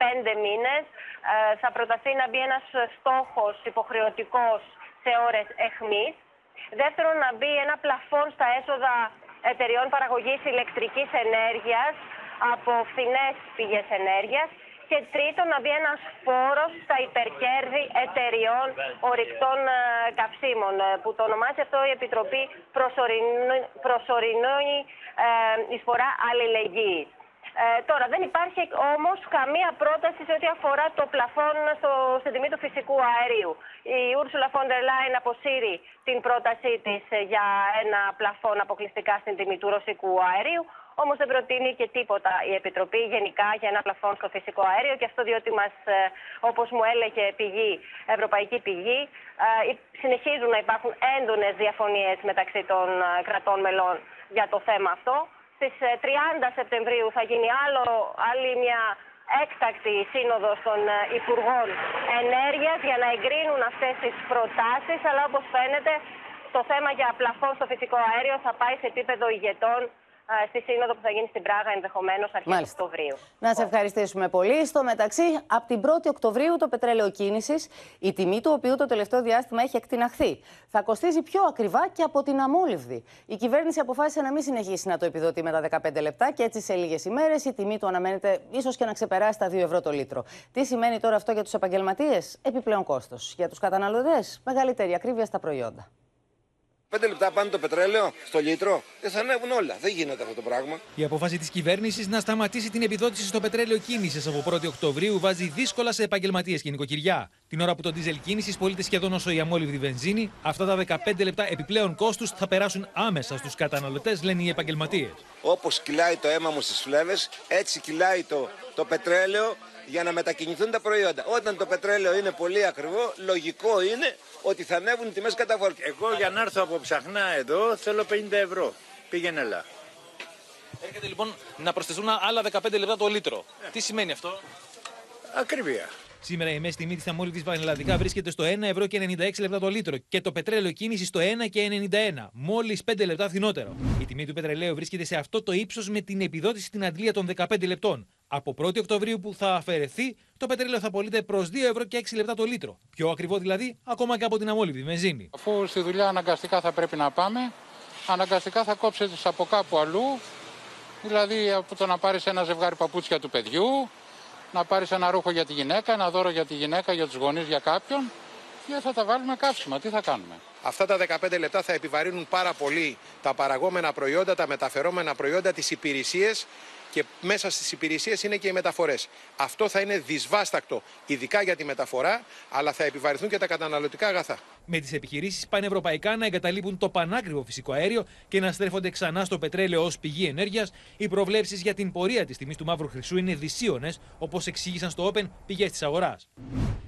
S30: πέντε μήνες. Θα προταθεί να μπει ένας στόχος υποχρεωτικός σε ώρες εχμής. Δεύτερον, να μπει ένα πλαφόν στα έσοδα εταιριών παραγωγής ηλεκτρικής ενέργειας από φθηνές πηγές ενέργειας. Και τρίτον, να μπει ένας φόρος στα υπερκέρδη εταιριών ορυκτών καυσίμων, που το ονομάζει αυτό η Επιτροπή Προσωρινή ε, Εισφορά Αλληλεγγύης. Ε, τώρα, δεν υπάρχει όμως καμία πρόταση σε ό,τι αφορά το πλαφόν στο, στην τιμή του φυσικού αερίου. Η Ursula von der Leyen αποσύρει την πρότασή της για ένα πλαφόν αποκλειστικά στην τιμή του ρωσικού αερίου. Όμως δεν προτείνει και τίποτα η Επιτροπή γενικά για ένα πλαφόν στο φυσικό αέριο. Και αυτό διότι μας, ε, όπως μου έλεγε πηγή, ευρωπαϊκή πηγή, ε, συνεχίζουν να υπάρχουν έντονες διαφωνίες μεταξύ των ε, κρατών μελών για το θέμα αυτό. Στις 30 Σεπτεμβρίου θα γίνει άλλο, άλλη μια έκτακτη σύνοδος των Υπουργών Ενέργειας για να εγκρίνουν αυτές τις προτάσεις, αλλά όπως φαίνεται το θέμα για πλαφόν στο φυσικό αέριο θα πάει σε επίπεδο ηγετών στη σύνοδο που θα γίνει στην Πράγα ενδεχομένως αρχές Οκτωβρίου.
S2: Να σε ευχαριστήσουμε πολύ. Στο μεταξύ, από την 1η Οκτωβρίου το πετρέλαιο κίνησης, η τιμή του οποίου το τελευταίο διάστημα έχει εκτιναχθεί, θα κοστίζει πιο ακριβά και από την αμόλυβδη. Η κυβέρνηση αποφάσισε να μην συνεχίσει να το επιδοτεί με τα 15 λεπτά και έτσι σε λίγες ημέρες η τιμή του αναμένεται ίσως και να ξεπεράσει τα 2 ευρώ το λίτρο. Τι σημαίνει τώρα αυτό για τους επαγγελματίες, επιπλέον κόστος. Για τους καταναλωτές, μεγαλύτερη ακρίβεια στα προϊόντα.
S31: Πέντε λεπτά πάνω το πετρέλαιο στο λίτρο και θα ανέβουν όλα. Δεν γίνεται αυτό το πράγμα.
S24: Η απόφαση της κυβέρνησης να σταματήσει την επιδότηση στο πετρέλαιο κίνησης από 1η Οκτωβρίου βάζει δύσκολα σε επαγγελματίες και νοικοκυριά. Την ώρα που το δίζελ κίνησης πωλείται σχεδόν όσο η αμόλυβδη βενζίνη, αυτά τα 15 λεπτά επιπλέον κόστους θα περάσουν άμεσα στους καταναλωτές, λένε οι επαγγελματίες.
S31: Όπως κυλάει το αίμα μου στις φλέβες, έτσι κυλάει το, το πετρέλαιο για να μετακινηθούν τα προϊόντα. Όταν το πετρέλαιο είναι πολύ ακριβό, λογικό είναι ότι θα ανέβουν οι τιμές καταφοράς.
S32: Εγώ για να έρθω από ψαχνά εδώ θέλω 50 ευρώ. Πήγαινε έλα.
S24: Έρχεται λοιπόν να προσθεθούν άλλα 15 λεπτά το λίτρο. Τι σημαίνει αυτό;
S32: Ακριβία.
S24: Σήμερα η μέση τιμή της αμόλυβδη πανελλαδικά βρίσκεται στο 1 ευρώ και 96 λεπτά το λίτρο και το πετρέλαιο κίνηση στο 1 και 91, μόλις 5 λεπτά φθηνότερο. Η τιμή του πετρελαίου βρίσκεται σε αυτό το ύψος με την επιδότηση στην αντλία των 15 λεπτών. Από 1η Οκτωβρίου που θα αφαιρεθεί, το πετρέλαιο θα πωλείται προς 2 ευρώ και 6 λεπτά το λίτρο. Πιο ακριβό δηλαδή, ακόμα και από την αμόλυβδη βενζίνη.
S32: Αφού στη δουλειά αναγκαστικά θα πρέπει να πάμε, αναγκαστικά θα κόψετε από κάπου αλλού. Δηλαδή από το να πάρεις ένα ζευγάρι παπούτσια του παιδιού, να πάρεις ένα ρούχο για τη γυναίκα, ένα δώρο για τη γυναίκα, για τους γονείς, για κάποιον και θα τα βάλουμε καύσιμα. Τι θα κάνουμε;
S31: Αυτά τα 15 λεπτά θα επιβαρύνουν πάρα πολύ τα παραγόμενα προϊόντα, τα μεταφερόμενα προϊόντα, τις υπηρεσίες και μέσα στις υπηρεσίες είναι και οι μεταφορές. Αυτό θα είναι δυσβάστακτο, ειδικά για τη μεταφορά, αλλά θα επιβαρυνθούν και τα καταναλωτικά αγαθά.
S24: Με τις επιχειρήσεις πανευρωπαϊκά να εγκαταλείπουν το πανάκριβο φυσικό αέριο και να στρέφονται ξανά στο πετρέλαιο ως πηγή ενέργειας, οι προβλέψεις για την πορεία της τιμής του μαύρου χρυσού είναι δυσίωνες, όπως εξήγησαν στο Open πηγές της αγοράς.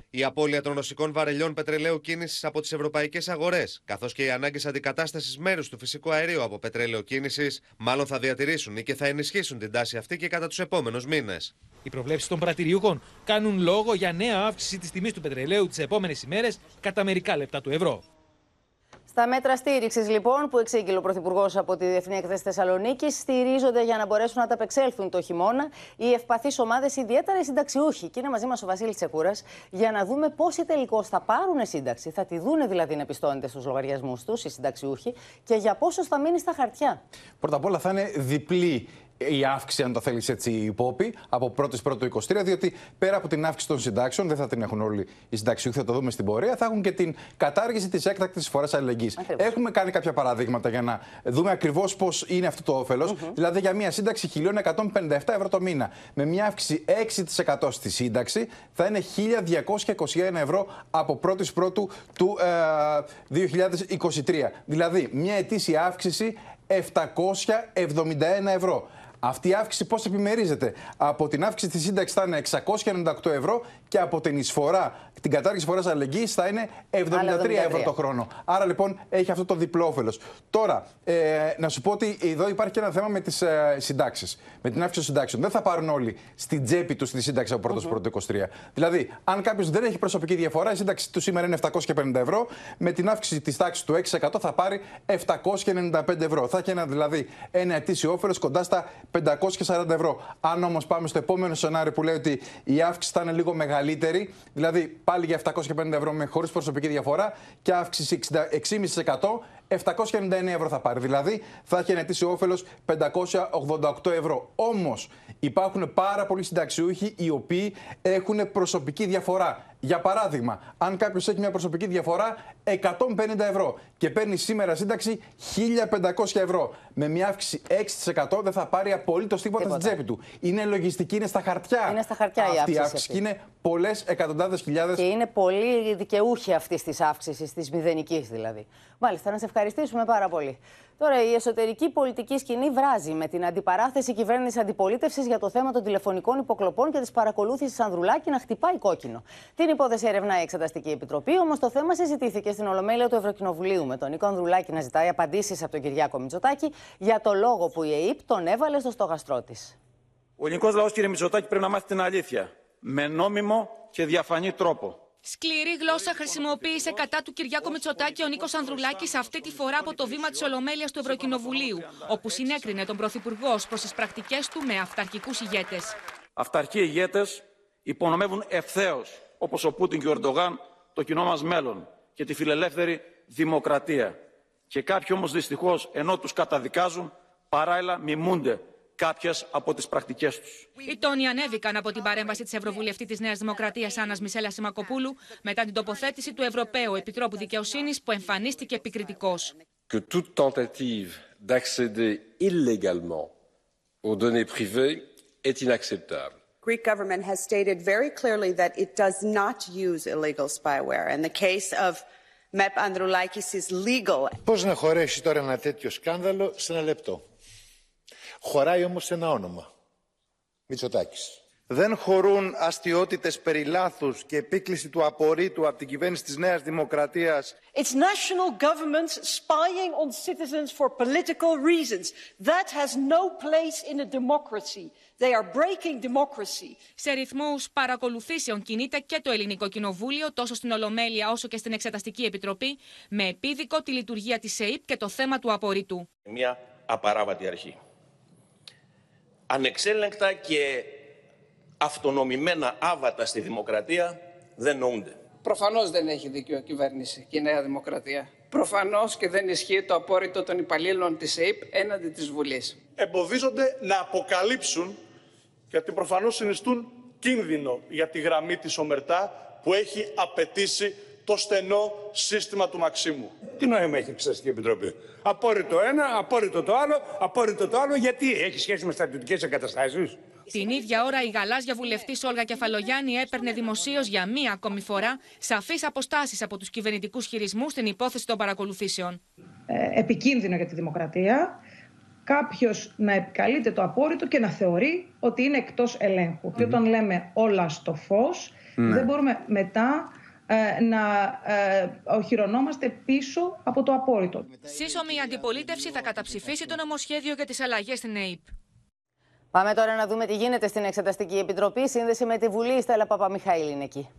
S22: Η απώλεια των ρωσικών βαρελιών πετρελαίου κίνησης από τις ευρωπαϊκές αγορές, καθώς και οι ανάγκες αντικατάστασης μέρους του φυσικού αερίου από πετρέλαιο κίνησης, μάλλον θα διατηρήσουν ή και θα ενισχύσουν την τάση αυτή και κατά τους επόμενους μήνες.
S24: Οι προβλέψεις των πρατηριούχων κάνουν λόγο για νέα αύξηση της τιμής του πετρελαίου τις επόμενες ημέρες κατά μερικά λεπτά του ευρώ.
S2: Τα μέτρα στήριξης, λοιπόν, που εξήγηλε ο Πρωθυπουργός από τη Διεθνή Εκθέση Θεσσαλονίκη, στηρίζονται για να μπορέσουν να ταπεξέλθουν το χειμώνα οι ευπαθείς ομάδες, ιδιαίτερα οι συνταξιούχοι. Και είναι μαζί μας ο Βασίλης Τσεκούρας για να δούμε πόσοι τελικώς θα πάρουν σύνταξη, θα τη δούνε δηλαδή να πιστώνεται στους λογαριασμούς τους οι συνταξιούχοι και για πόσο θα μείνει στα χαρτιά.
S33: Πρώτα απ' όλα θα είναι διπλή η αύξηση, αν το θέλεις έτσι, υπόπη από 1η Πρώτου 23, διότι πέρα από την αύξηση των συντάξεων, δεν θα την έχουν όλοι οι συνταξιούχοι, θα το δούμε στην πορεία, θα έχουν και την κατάργηση της έκτακτης φοράς αλληλεγγύης. Έχουμε κάνει κάποια παραδείγματα για να δούμε ακριβώς πώς είναι αυτό το όφελος. Δηλαδή, για μια σύνταξη 1.157 ευρώ το μήνα, με μια αύξηση 6% στη σύνταξη, θα είναι 1.221 ευρώ από 1η Πρώτου του ε, 2023. Δηλαδή, μια ετήσια αύξηση 771 ευρώ. Αυτή η αύξηση πώς επιμερίζεται; Από την αύξηση της σύνταξης θα είναι 698 ευρώ και από την εισφορά, την κατάργηση φορά αλληλεγγύης θα είναι 73 ευρώ το χρόνο. Άρα λοιπόν έχει αυτό το διπλό όφελο. Τώρα, ε, να σου πω ότι εδώ υπάρχει και ένα θέμα με τις ε, συντάξεις. Με την αύξηση των συντάξεων. Δεν θα πάρουν όλοι στην τσέπη τους τη σύνταξη από πρώτος πρώτο 23. Δηλαδή, αν κάποιος δεν έχει προσωπική διαφορά, η σύνταξη του σήμερα είναι 750 ευρώ. Με την αύξηση της τάξης του 6% θα πάρει 795 ευρώ. Θα έχει ένα, δηλαδή ένα ετήσιο όφελος κοντά στα 540 ευρώ. Αν όμως πάμε στο επόμενο σενάριο που λέει ότι η αύξηση θα είναι λίγο μεγαλύτερη, δηλαδή πάλι για 750 ευρώ με χωρίς προσωπική διαφορά και αύξηση 6,5%, 799 ευρώ θα πάρει. Δηλαδή θα έχει ένα ετήσιο όφελο 588 ευρώ. Όμως υπάρχουν πάρα πολλοί συνταξιούχοι οι οποίοι έχουν προσωπική διαφορά. Για παράδειγμα, αν κάποιος έχει μια προσωπική διαφορά 150 ευρώ και παίρνει σήμερα σύνταξη 1500 ευρώ, με μια αύξηση 6% δεν θα πάρει απολύτως τίποτα, στην τσέπη του. Είναι λογιστική, είναι στα χαρτιά.
S2: Είναι στα χαρτιά
S33: αυτή
S2: η αύξηση.
S33: η αύξηση και είναι πολλές εκατοντάδες χιλιάδες.
S2: Και είναι πολλοί δικαιούχοι αυτή της αύξησης, της μηδενικής δηλαδή. Μάλιστα, να σε ευχαριστήσουμε πάρα πολύ. Τώρα, η εσωτερική πολιτική σκηνή βράζει με την αντιπαράθεση κυβέρνησης αντιπολίτευσης για το θέμα των τηλεφωνικών υποκλοπών και της παρακολούθησης Ανδρουλάκη να χτυπάει κόκκινο. Την υπόθεση ερευνά η Εξεταστική Επιτροπή, όμως το θέμα συζητήθηκε στην Ολομέλεια του Ευρωκοινοβουλίου με τον Νίκο Ανδρουλάκη να ζητάει απαντήσεις από τον Κυριάκο Μητσοτάκη για το λόγο που η ΕΕΠ τον έβαλε στο στογαστρό της.
S34: Ο ελληνικό λαός, κύριε Μητσοτάκη, πρέπει να μάθει την αλήθεια. Με νόμιμο και διαφανή τρόπο.
S35: Σκληρή γλώσσα χρησιμοποίησε κατά του Κυριάκο Μητσοτάκη ο Νίκος Ανδρουλάκης αυτή τη φορά από το βήμα της Ολομέλειας του Ευρωκοινοβουλίου, όπου συνέκρινε τον Πρωθυπουργό προς τις πρακτικές του με αυταρχικούς ηγέτες.
S34: Αυταρχοί ηγέτες υπονομεύουν ευθέως, όπως ο Πούτιν και ο Ερντογάν, το κοινό μας μέλλον και τη φιλελεύθερη δημοκρατία. Και κάποιοι όμως δυστυχώς, ενώ τους καταδικάζουν, παράλληλα μιμούνται κάποιες από τις πρακτικές τους.
S35: Οι τόνοι ανέβηκαν από την παρέμβαση της Ευρωβουλευτής της Νέας Δημοκρατίας Άννας Μισέλα Σιμακοπούλου μετά την τοποθέτηση του Ευρωπαίου Επιτρόπου Δικαιοσύνης που εμφανίστηκε επικριτικός.
S36: Que toute tentative d'accéder illégalement aux données privées est inacceptable.
S37: Greek government has stated very clearly that it does not use illegal spyware, and the case of MEP Androulakis is legal.
S38: Πώς να χωρέσει τώρα ένα τέτοιο σκάνδαλο σε ένα λεπτό; Χωράει όμως ένα όνομα. Μητσοτάκης.
S39: Δεν χωρούν αστιότητες περί λάθους και επίκληση του απορρίτου από την κυβέρνηση της Νέας Δημοκρατίας.
S40: It's national governments spying on citizens for political reasons. That has no place in a democracy. They are breaking democracy.
S35: Σε ρυθμούς παρακολουθήσεων κινείται και το Ελληνικό Κοινοβούλιο, τόσο στην Ολομέλεια όσο και στην Εξεταστική Επιτροπή, με επίδικο τη λειτουργία της ΕΕΠ και το θέμα του απορρίτου.
S41: Μια απαράβατη αρχή. Ανεξέλεγκτα και αυτονομημένα άβατα στη δημοκρατία δεν νοούνται.
S42: Προφανώς δεν έχει δίκιο η κυβέρνηση και η Νέα Δημοκρατία. Προφανώς και δεν ισχύει το απόρριτο των υπαλλήλων της ΕΕΠ έναντι της Βουλής.
S43: Εμποδίζονται να αποκαλύψουν γιατί προφανώς συνιστούν κίνδυνο για τη γραμμή της Ομερτά που έχει απαιτήσει το στενό σύστημα του Μαξίμου.
S38: Τι νόημα έχει η Εξεταστική Επιτροπή; Απόρριτο ένα, απόρριτο το άλλο, απόρριτο το άλλο. Γιατί έχει σχέση με στρατιωτικές εγκαταστάσεις;
S35: Την ίδια ώρα, η γαλάζια βουλευτής Όλγα Κεφαλογιάννη έπαιρνε δημοσίως για μία ακόμη φορά σαφείς αποστάσεις από τους κυβερνητικούς χειρισμούς στην υπόθεση των παρακολουθήσεων.
S44: Ε, επικίνδυνο για τη δημοκρατία κάποιος να επικαλείται το απόρριτο και να θεωρεί ότι είναι εκτός ελέγχου. Και όταν λέμε όλα στο φως,
S38: Ναι.
S44: δεν μπορούμε μετά ε, να ε, οχυρωνόμαστε πίσω από το απόρριτο.
S35: Σύσσωμη η αντιπολίτευση θα καταψηφίσει το νομοσχέδιο για τις αλλαγές στην ΕΕΠ.
S2: Πάμε τώρα να δούμε τι γίνεται στην Εξεταστική Επιτροπή. Σύνδεση με τη Βουλή, η Στέλλα Παπαμιχαήλ είναι εκεί.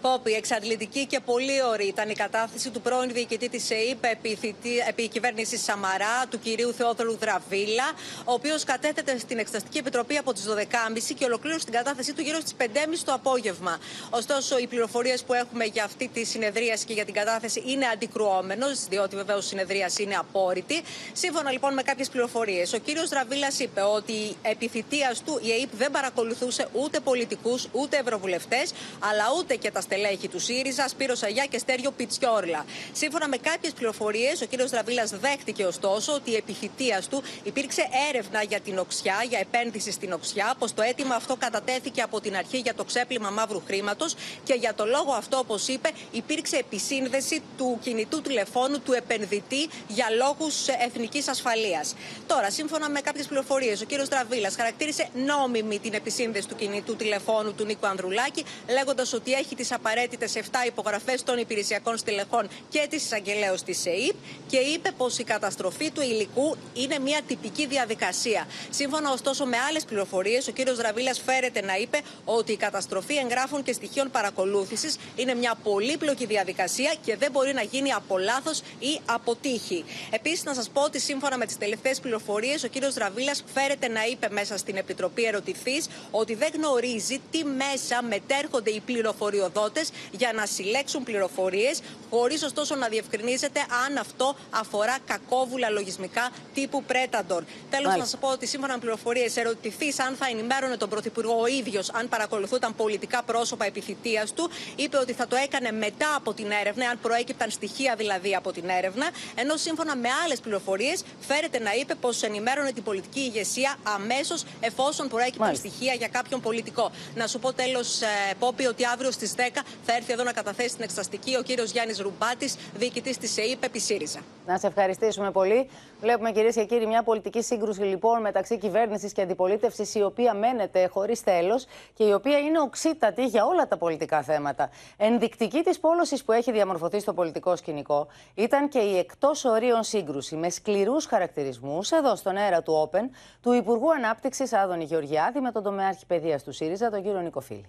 S45: Πόπη, εξαντλητική και πολύ ωρή ήταν η κατάθεση του πρώην διοικητή της ΕΕΠ επί, θητή- επί κυβέρνηση Σαμαρά, του κυρίου Θεόδωρου Δραβίλα, ο οποίος κατέθεται στην Εξεταστική Επιτροπή από τις 12.30 και ολοκλήρωσε την κατάθεσή του γύρω στις 5.30 το απόγευμα. Ωστόσο, οι πληροφορίες που έχουμε για αυτή τη συνεδρίαση και για την κατάθεση είναι αντικρουόμενο, διότι βεβαίως η συνεδρίαση είναι απόρριτη. Σύμφωνα λοιπόν με κάποιες πληροφορίες, ο κύριος Δραβίλας είπε ότι επί θητείας του η ΕΕΠ δεν παρακολουθούσε ούτε πολιτικούς ούτε ευρωβουλευτές, αλλά ούτε και τα στελέχη του ΣΥΡΙΖΑ, Σπύρο Αγιά και Στέριο Πιτσιόρλα. Σύμφωνα με κάποιες πληροφορίες, ο κ. Δραβίλα δέχτηκε ωστόσο ότι η επιθυμία του υπήρξε έρευνα για την οξιά, για επένδυση στην οξιά, πως το αίτημα αυτό κατατέθηκε από την αρχή για το ξέπλυμα μαύρου χρήματος και για το λόγο αυτό, όπως είπε, υπήρξε επισύνδεση του κινητού τηλεφώνου του επενδυτή για λόγους εθνικής ασφαλείας. Τώρα, σύμφωνα με κάποιες πληροφορίες, ο κ. Δραβίλα χαρακτήρισε νόμιμη την επισύνδεση του κινητού τηλεφώνου του Νίκου Ανδρουλάκη, λέγοντας ότι έχει τις απαραίτητες 7 υπογραφές των υπηρεσιακών στελεχών και της εισαγγελέως της ΕΕΠ και είπε πως η καταστροφή του υλικού είναι μια τυπική διαδικασία. Σύμφωνα ωστόσο με άλλες πληροφορίες, ο κ. Δραβίλα φέρεται να είπε ότι η καταστροφή εγγράφων και στοιχείων παρακολούθησης είναι μια πολύπλοκη διαδικασία και δεν μπορεί να γίνει από λάθος ή από τύχη. Επίσης, να σας πω ότι σύμφωνα με τις τελευταίες πληροφορίες, ο κ. Δραβίλα φέρεται να είπε μέσα στην Επιτροπή Ερωτηθείς ότι δεν γνωρίζει τι μέσα μετέρχονται οι πληροφοριοδότες για να συλλέξουν πληροφορίες, χωρίς ωστόσο να διευκρινίζεται αν αυτό αφορά κακόβουλα λογισμικά τύπου Predator. Τέλος, να σας πω ότι σύμφωνα με πληροφορίες, ερωτηθείς αν θα ενημέρωνε τον Πρωθυπουργό ο ίδιος αν παρακολουθούνταν πολιτικά πρόσωπα επιθυμία του, είπε ότι θα το έκανε μετά από την έρευνα, αν προέκυπταν στοιχεία δηλαδή από την έρευνα, ενώ σύμφωνα με άλλες πληροφορίες φέρεται να είπε πως ενημέρωνε την πολιτική ηγεσία αμέσως εφόσον προέκυπταν στοιχεία για κάποιον πολιτικό. Να σου πω τέλος, ε, Πόπη, ότι αύριο στις 10 θα έρθει εδώ να καταθέσει την εξαστική ο κύριος Γιάννης Ρουμπάτης, διοικητής της ΕΕΠ επί ΣΥΡΙΖΑ.
S2: Να σε ευχαριστήσουμε πολύ. Βλέπουμε κυρίες και κύριοι μια πολιτική σύγκρουση λοιπόν μεταξύ κυβέρνησης και αντιπολίτευσης, η οποία μένεται χωρίς τέλος και η οποία είναι οξύτατη για όλα τα πολιτικά θέματα. Ενδεικτική της πόλωσης που έχει διαμορφωθεί στο πολιτικό σκηνικό ήταν και η εκτός ορίων σύγκρουση με σκληρούς χαρακτηρισμούς εδώ στον αέρα του Open του Υπουργού Ανάπτυξης Άδωνη Γεωργιάδη με τον τομέα παιδεία του ΣΥΡΙΖΑ, τον κύριο Νικοφίλη.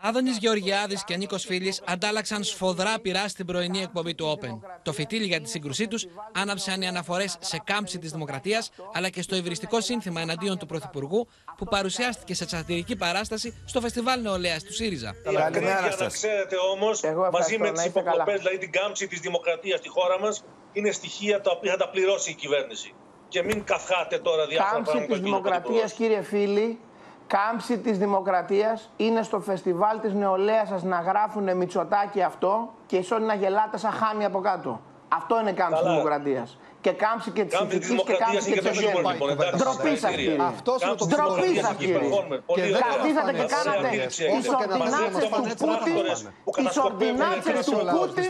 S46: Άδωνης Γεωργιάδης και Νίκος Φίλης αντάλλαξαν σφοδρά πειρά στην πρωινή εκπομπή του Open. Το φυτίλι για τη σύγκρουσή τους άναψαν οι αναφορές σε κάμψη της δημοκρατίας αλλά και στο υβριστικό σύνθημα εναντίον του Πρωθυπουργού που παρουσιάστηκε σε σατυρική παράσταση στο φεστιβάλ νεολαίας του ΣΥΡΙΖΑ.
S47: Η ακρίβεια, να ξέρετε όμως, μαζί με τις υποκλοπέ, δηλαδή την κάμψη της δημοκρατίας στη χώρα μας, είναι στοιχεία τα οποία θα τα πληρώσει η κυβέρνηση. Και μην καυχάτε τώρα διάφορα
S48: Κάμψη
S47: πράγματα.
S48: της δημοκρατίας, κύριε φίλη, κάμψη της δημοκρατίας είναι στο φεστιβάλ της νεολαίας σας να γράφουνε Μητσοτάκι αυτό και εσείς όλοι να γελάτε σαν χάμι από κάτω. Αυτό είναι κάμψη της
S47: Καλά.
S48: δημοκρατίας. Και κάμψη και της
S47: Κάμψη της
S48: ηθικής και
S47: δημοκρατίας
S48: κάμψη και
S47: είναι
S48: της
S47: για το χιούμορ,
S48: ευγένειας.
S47: λοιπόν, εντάξει,
S48: Ντροπή σας
S47: συγχαρητήρια.
S48: κύριε.
S47: Αυτός είναι το
S48: Ντροπή
S47: δημοκρατίας
S48: σας
S47: εκεί
S48: κύριε.
S47: υπερχόρμερ. Πολύ
S48: Και
S47: ωραία.
S48: Καθίσατε και
S47: Ωραία.
S48: κάνατε
S47: Ωραία.
S48: τις
S47: Ωραία.
S48: ορδινάτσες του Πούτιν, τις ορδινάτσες του Πούτιν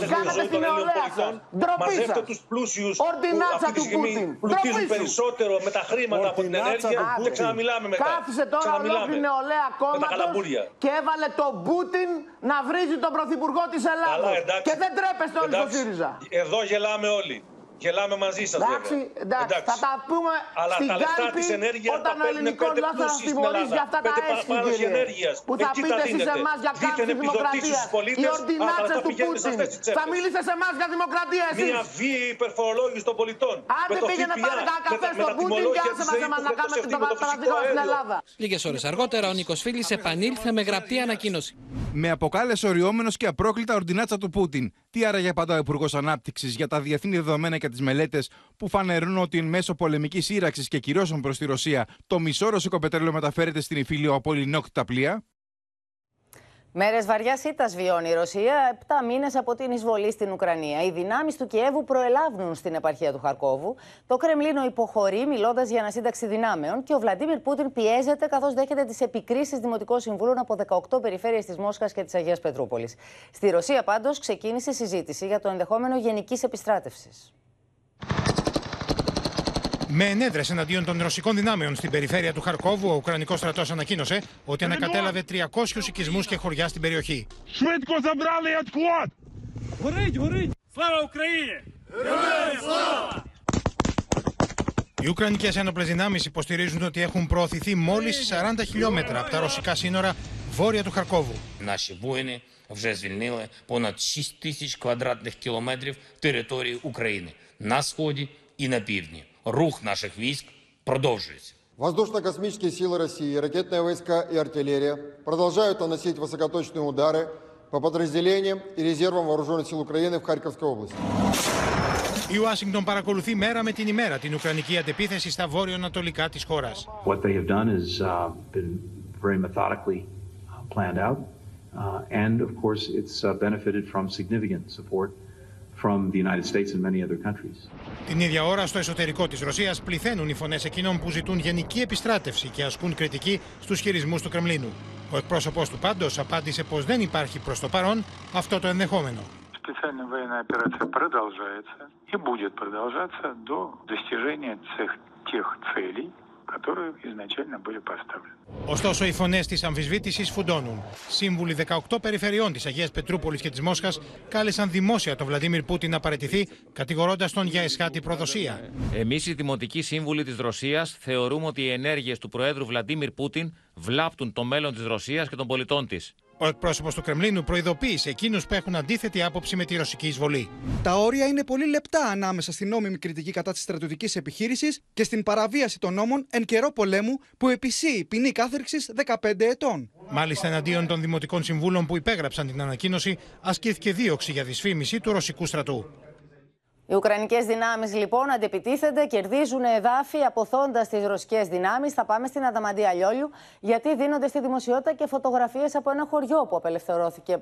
S48: τις κάνατε στην νεολαία σας. Ντροπή
S47: Μαζεύτε
S48: σας.
S47: τους πλούσιους
S48: Ορδινάτσα
S47: που αυτή
S48: του
S47: τη στιγμή
S48: Πούτιν.
S47: πλουτίζουν
S48: Ντροπή σου.
S47: περισσότερο με τα χρήματα από την
S48: Ορδινάτσα
S47: ενέργεια
S48: του
S47: και
S48: Πούτιν.
S47: ξαναμιλάμε μετά.
S48: Κάθισε τώρα
S47: Ξαναμιλάμε.
S48: ολόκληρη νεολαία
S47: Με τα
S48: κόμματος
S47: καλαμπούρια.
S48: και έβαλε τον Πούτιν να βρίζει τον πρωθυπουργό της
S47: Καλά,
S48: Ελλάδος.
S47: εντάξει.
S48: Και δεν τρέπεστε όλοι στο
S47: Εντάξει.
S48: ΣΥΡΙΖΑ.
S47: Εδώ γελάμε όλοι. Γελάμε μαζί σας,
S48: Εντάξει,
S47: βέβαια.
S48: εντάξει, θα τα πούμε
S47: Αλλά
S48: στην
S47: τα λεφτά
S48: κάλπη
S47: της ενέργειας τα
S48: όταν ο
S47: παίρνουν
S48: ελληνικός
S47: πέντε
S48: λαός θα
S47: πλούσιοι
S48: σας
S47: στην
S48: τιμωρήσει
S47: Ελλάδα.
S48: για αυτά τα
S47: Πέντε
S48: έσχη,
S47: παράδοση
S48: κύριε.
S47: ενέργειας.
S48: Που θα
S47: Εκεί τα
S48: πείτε εσείς σε
S47: δίνετε.
S48: εμάς για
S47: Δείτε
S48: κάμψη
S47: επιδοτήσεις
S48: δημοκρατίας.
S47: στους πολίτες,
S48: Οι
S47: αλλά
S48: ορδινάτσες
S47: τα
S48: του
S47: πηγαίνετε στα
S48: Πούτιν.
S47: αυτές τις τσέπες.
S48: Θα μιλήσετε σε εμάς για δημοκρατία εσείς.
S47: Μια βίαιη υπερφορολόγηση των πολιτών.
S48: Άντε
S47: Με το
S48: πήγαινε
S47: ΦΠΑ,
S48: πάρε κανένα
S47: με
S48: καφέ
S47: τα- με
S48: στον
S47: τα
S48: Πούτιν και
S47: τιμολόγια
S48: άσε
S47: της
S48: μας
S47: ΔΕΗ
S48: εμάς
S47: που
S48: να
S47: φέτος
S48: κάνουμε
S47: ευθύνη
S48: το
S47: με το
S48: παραδείγμα
S47: φυσικό
S48: στην
S47: αέριο.
S48: Ελλάδα.
S46: Λίγες ώρες αργότερα, ο Νίκος Φίλης επανήλθε με γραπτή ανακοίνωση.
S49: Με αποκάλεσε οριόμενος και απρόκλητα ορδινάτσα του Πούτιν. Τι άραγε απαντά ο Υπουργός Ανάπτυξης για τα διεθνή δεδομένα και τις μελέτες που φανερούν ότι εν μέσω πολεμικής σύραξης και κυρώσεων προς τη Ρωσία το μισό ρωσικό πετρέλαιο μεταφέρεται στην Ιφίλιο από ελληνόκτητα πλοία.
S2: Μέρες βαριάς ήττας βιώνει η Ρωσία, επτά μήνες από την εισβολή στην Ουκρανία. Οι δυνάμεις του Κιέβου προελάβουν στην επαρχία του Χαρκόβου. Το Κρεμλίνο υποχωρεί, μιλώντας για ανασύνταξη δυνάμεων. Και ο Βλαντίμιρ Πούτιν πιέζεται, καθώς δέχεται τις επικρίσεις δημοτικών συμβούλων από 18 περιφέρειες της Μόσχας και της Αγίας Πετρούπολης. Στη Ρωσία, πάντως, ξεκίνησε συζήτηση για το ενδεχόμενο γενικής επιστράτευσης.
S50: Με ενέδρε εναντίον των ρωσικών δυνάμεων στην περιφέρεια του Χαρκόβου, ο Ουκρανικό στρατό ανακοίνωσε ότι ανακατέλαβε 300 οικισμού και χωριά στην περιοχή.
S51: Швидко забрали адквад! Горить, горить! Слава Україні!
S50: Οι Ουκρανικέ ένοπλε δυνάμει υποστηρίζουν ότι έχουν προωθηθεί μόλι 40 χιλιόμετρα από τα ρωσικά σύνορα βόρεια του Χαρκόβου.
S52: Наші воїни вже звільнили понад 6 тисяч квадратних кілометрів території України на сході і на півдні. Рух наших військ продовжується.
S53: Воздушно-космические силы России, ракетные войска и артиллерия продолжают наносить высокоточные удары по подразделениям и резервам Вооруженных сил Украины в Харьковской области.
S50: Η Ουάσιγκτον παρακολουθεί μέρα με την ημέρα την Ουκρανική αντεπίθεση στα βόρειο-ανατολικά της χώρας.
S54: What they have done has uh, been very methodically uh, planned out.
S44: Uh, and of course, it's uh, benefited from significant support from the United States and many other countries.
S55: Την ίδια ώρα, στο εσωτερικό της Ρωσίας πληθαίνουν οι φωνές εκείνων που ζητούν γενική επιστράτευση και ασκούν κριτική στους χειρισμούς του Κρεμλίνου. Ο εκπρόσωπος του πάντως απάντησε πως δεν υπάρχει προς το παρόν αυτό το ενδεχόμενο.
S56: Специальная военная операция продолжается и будет продолжаться до достижения тех, тех целей, которые изначально были поставлены.
S55: Ωστόσο, οι φωνέ τη αμφισβήτηση φουντώνουν. Σύμβουλοι 18 περιφερειών τη Αγία Πετρούπολη και τη Μόσχα κάλεσαν δημόσια τον Βλαντίμιρ Πούτιν να παραιτηθεί, κατηγορώντα τον για εσχάτη προδοσία.
S52: Εμεί, οι δημοτικοί σύμβουλοι τη Ρωσία, θεωρούμε ότι οι ενέργειε του Προέδρου Βλαντίμιρ Πούτιν βλάπτουν το μέλλον τη Ρωσία και των πολιτών τη.
S55: Ο εκπρόσωπος του Κρεμλίνου προειδοποίησε εκείνους που έχουν αντίθετη άποψη με τη ρωσική εισβολή.
S48: Τα όρια είναι πολύ λεπτά ανάμεσα στην νόμιμη κριτική κατά της στρατιωτικής επιχείρησης και στην παραβίαση των νόμων εν καιρό πολέμου που επισύει ποινή κάθερξης 15 ετών.
S55: Μάλιστα, εναντίον των δημοτικών συμβούλων που υπέγραψαν την ανακοίνωση, ασκήθηκε δίωξη για δυσφήμιση του ρωσικού στρατού.
S2: Οι Ουκρανικές δυνάμεις λοιπόν αντεπιτίθενται, κερδίζουν εδάφη, αποθώντας τις ρωσικές δυνάμεις. Θα πάμε στην Αδαμαντία Λιόλιου, γιατί δίνονται στη δημοσιότητα και φωτογραφίες από ένα χωριό που απελευθερώθηκε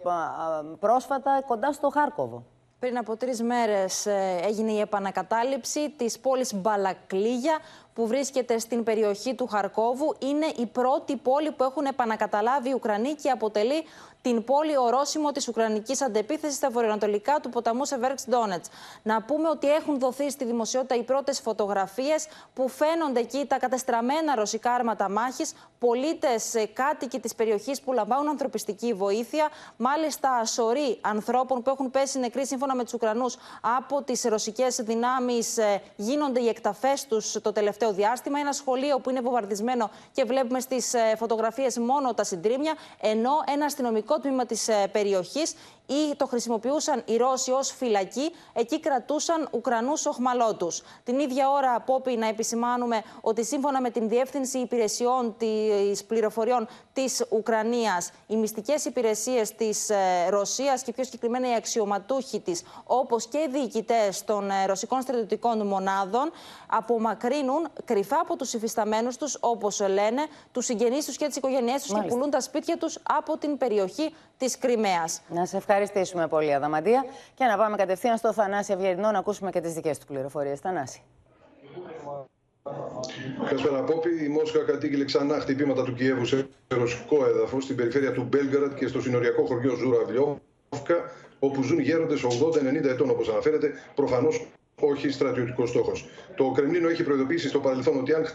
S2: πρόσφατα κοντά στο Χάρκοβο.
S57: Πριν από τρεις μέρες έγινε η επανακατάληψη της πόλης Μπαλακλίγια, που βρίσκεται στην περιοχή του Χαρκόβου. Είναι η πρώτη πόλη που έχουν επανακαταλάβει οι Ουκρανοί και αποτελεί την πόλη ορόσημο της Ουκρανικής αντεπίθεσης στα βορειοανατολικά του ποταμού Σεβέρξ Ντόνετς. Να πούμε ότι έχουν δοθεί στη δημοσιότητα οι πρώτες φωτογραφίες που φαίνονται εκεί τα κατεστραμμένα ρωσικά άρματα μάχης, πολίτες κάτοικοι της περιοχής που λαμβάνουν ανθρωπιστική βοήθεια, μάλιστα σωροί ανθρώπων που έχουν πέσει νεκροί σύμφωνα με τους Ουκρανούς από τις ρωσικές δυνάμεις. Γίνονται οι εκταφές τους το τελευταίο διάστημα. Ένα σχολείο που είναι βομβαρδισμένο και βλέπουμε στις φωτογραφίες μόνο τα συντρίμια, ενώ ένα αστυνομικό τμήμα της περιοχής ή το χρησιμοποιούσαν οι Ρώσοι ως φυλακή. Εκεί κρατούσαν Ουκρανούς οχμαλώτου. Την ίδια ώρα, Απόπη, να επισημάνουμε ότι σύμφωνα με την Διεύθυνση Υπηρεσιών της Πληροφοριών της Ουκρανίας, οι μυστικές υπηρεσίες της Ρωσίας και πιο συγκεκριμένα οι αξιωματούχοι της, όπως και οι διοικητές των ρωσικών στρατιωτικών μονάδων, απομακρύνουν κρυφά από τους υφισταμένους τους, όπως λένε, τους συγγενείς τους και τις οικογένειές τους και πουλούν τα σπίτια τους από την περιοχή της Κρυμαίας.
S2: Να σε ευχαριστήσουμε πολύ, Αδαμαντία. Και να πάμε κατευθείαν στο Θανάση Ευγερινό να ακούσουμε και τις δικές του πληροφορίες. Θανάση.
S58: Καλησπέρα, Πόπη. Η Μόσχα κατήγγειλε ξανά χτυπήματα του Κιέβου σε ρωσικό έδαφος στην περιφέρεια του Μπέλγκαρατ και στο συνοριακό χωριό Ζουραβλιόφκα, όπου ζουν γέροντες 80-90 ετών, όπως αναφέρεται, προφανώς όχι στρατιωτικός στόχος. Το Κρεμλίνο έχει προειδοποιήσει στο παρελθόν ότι αν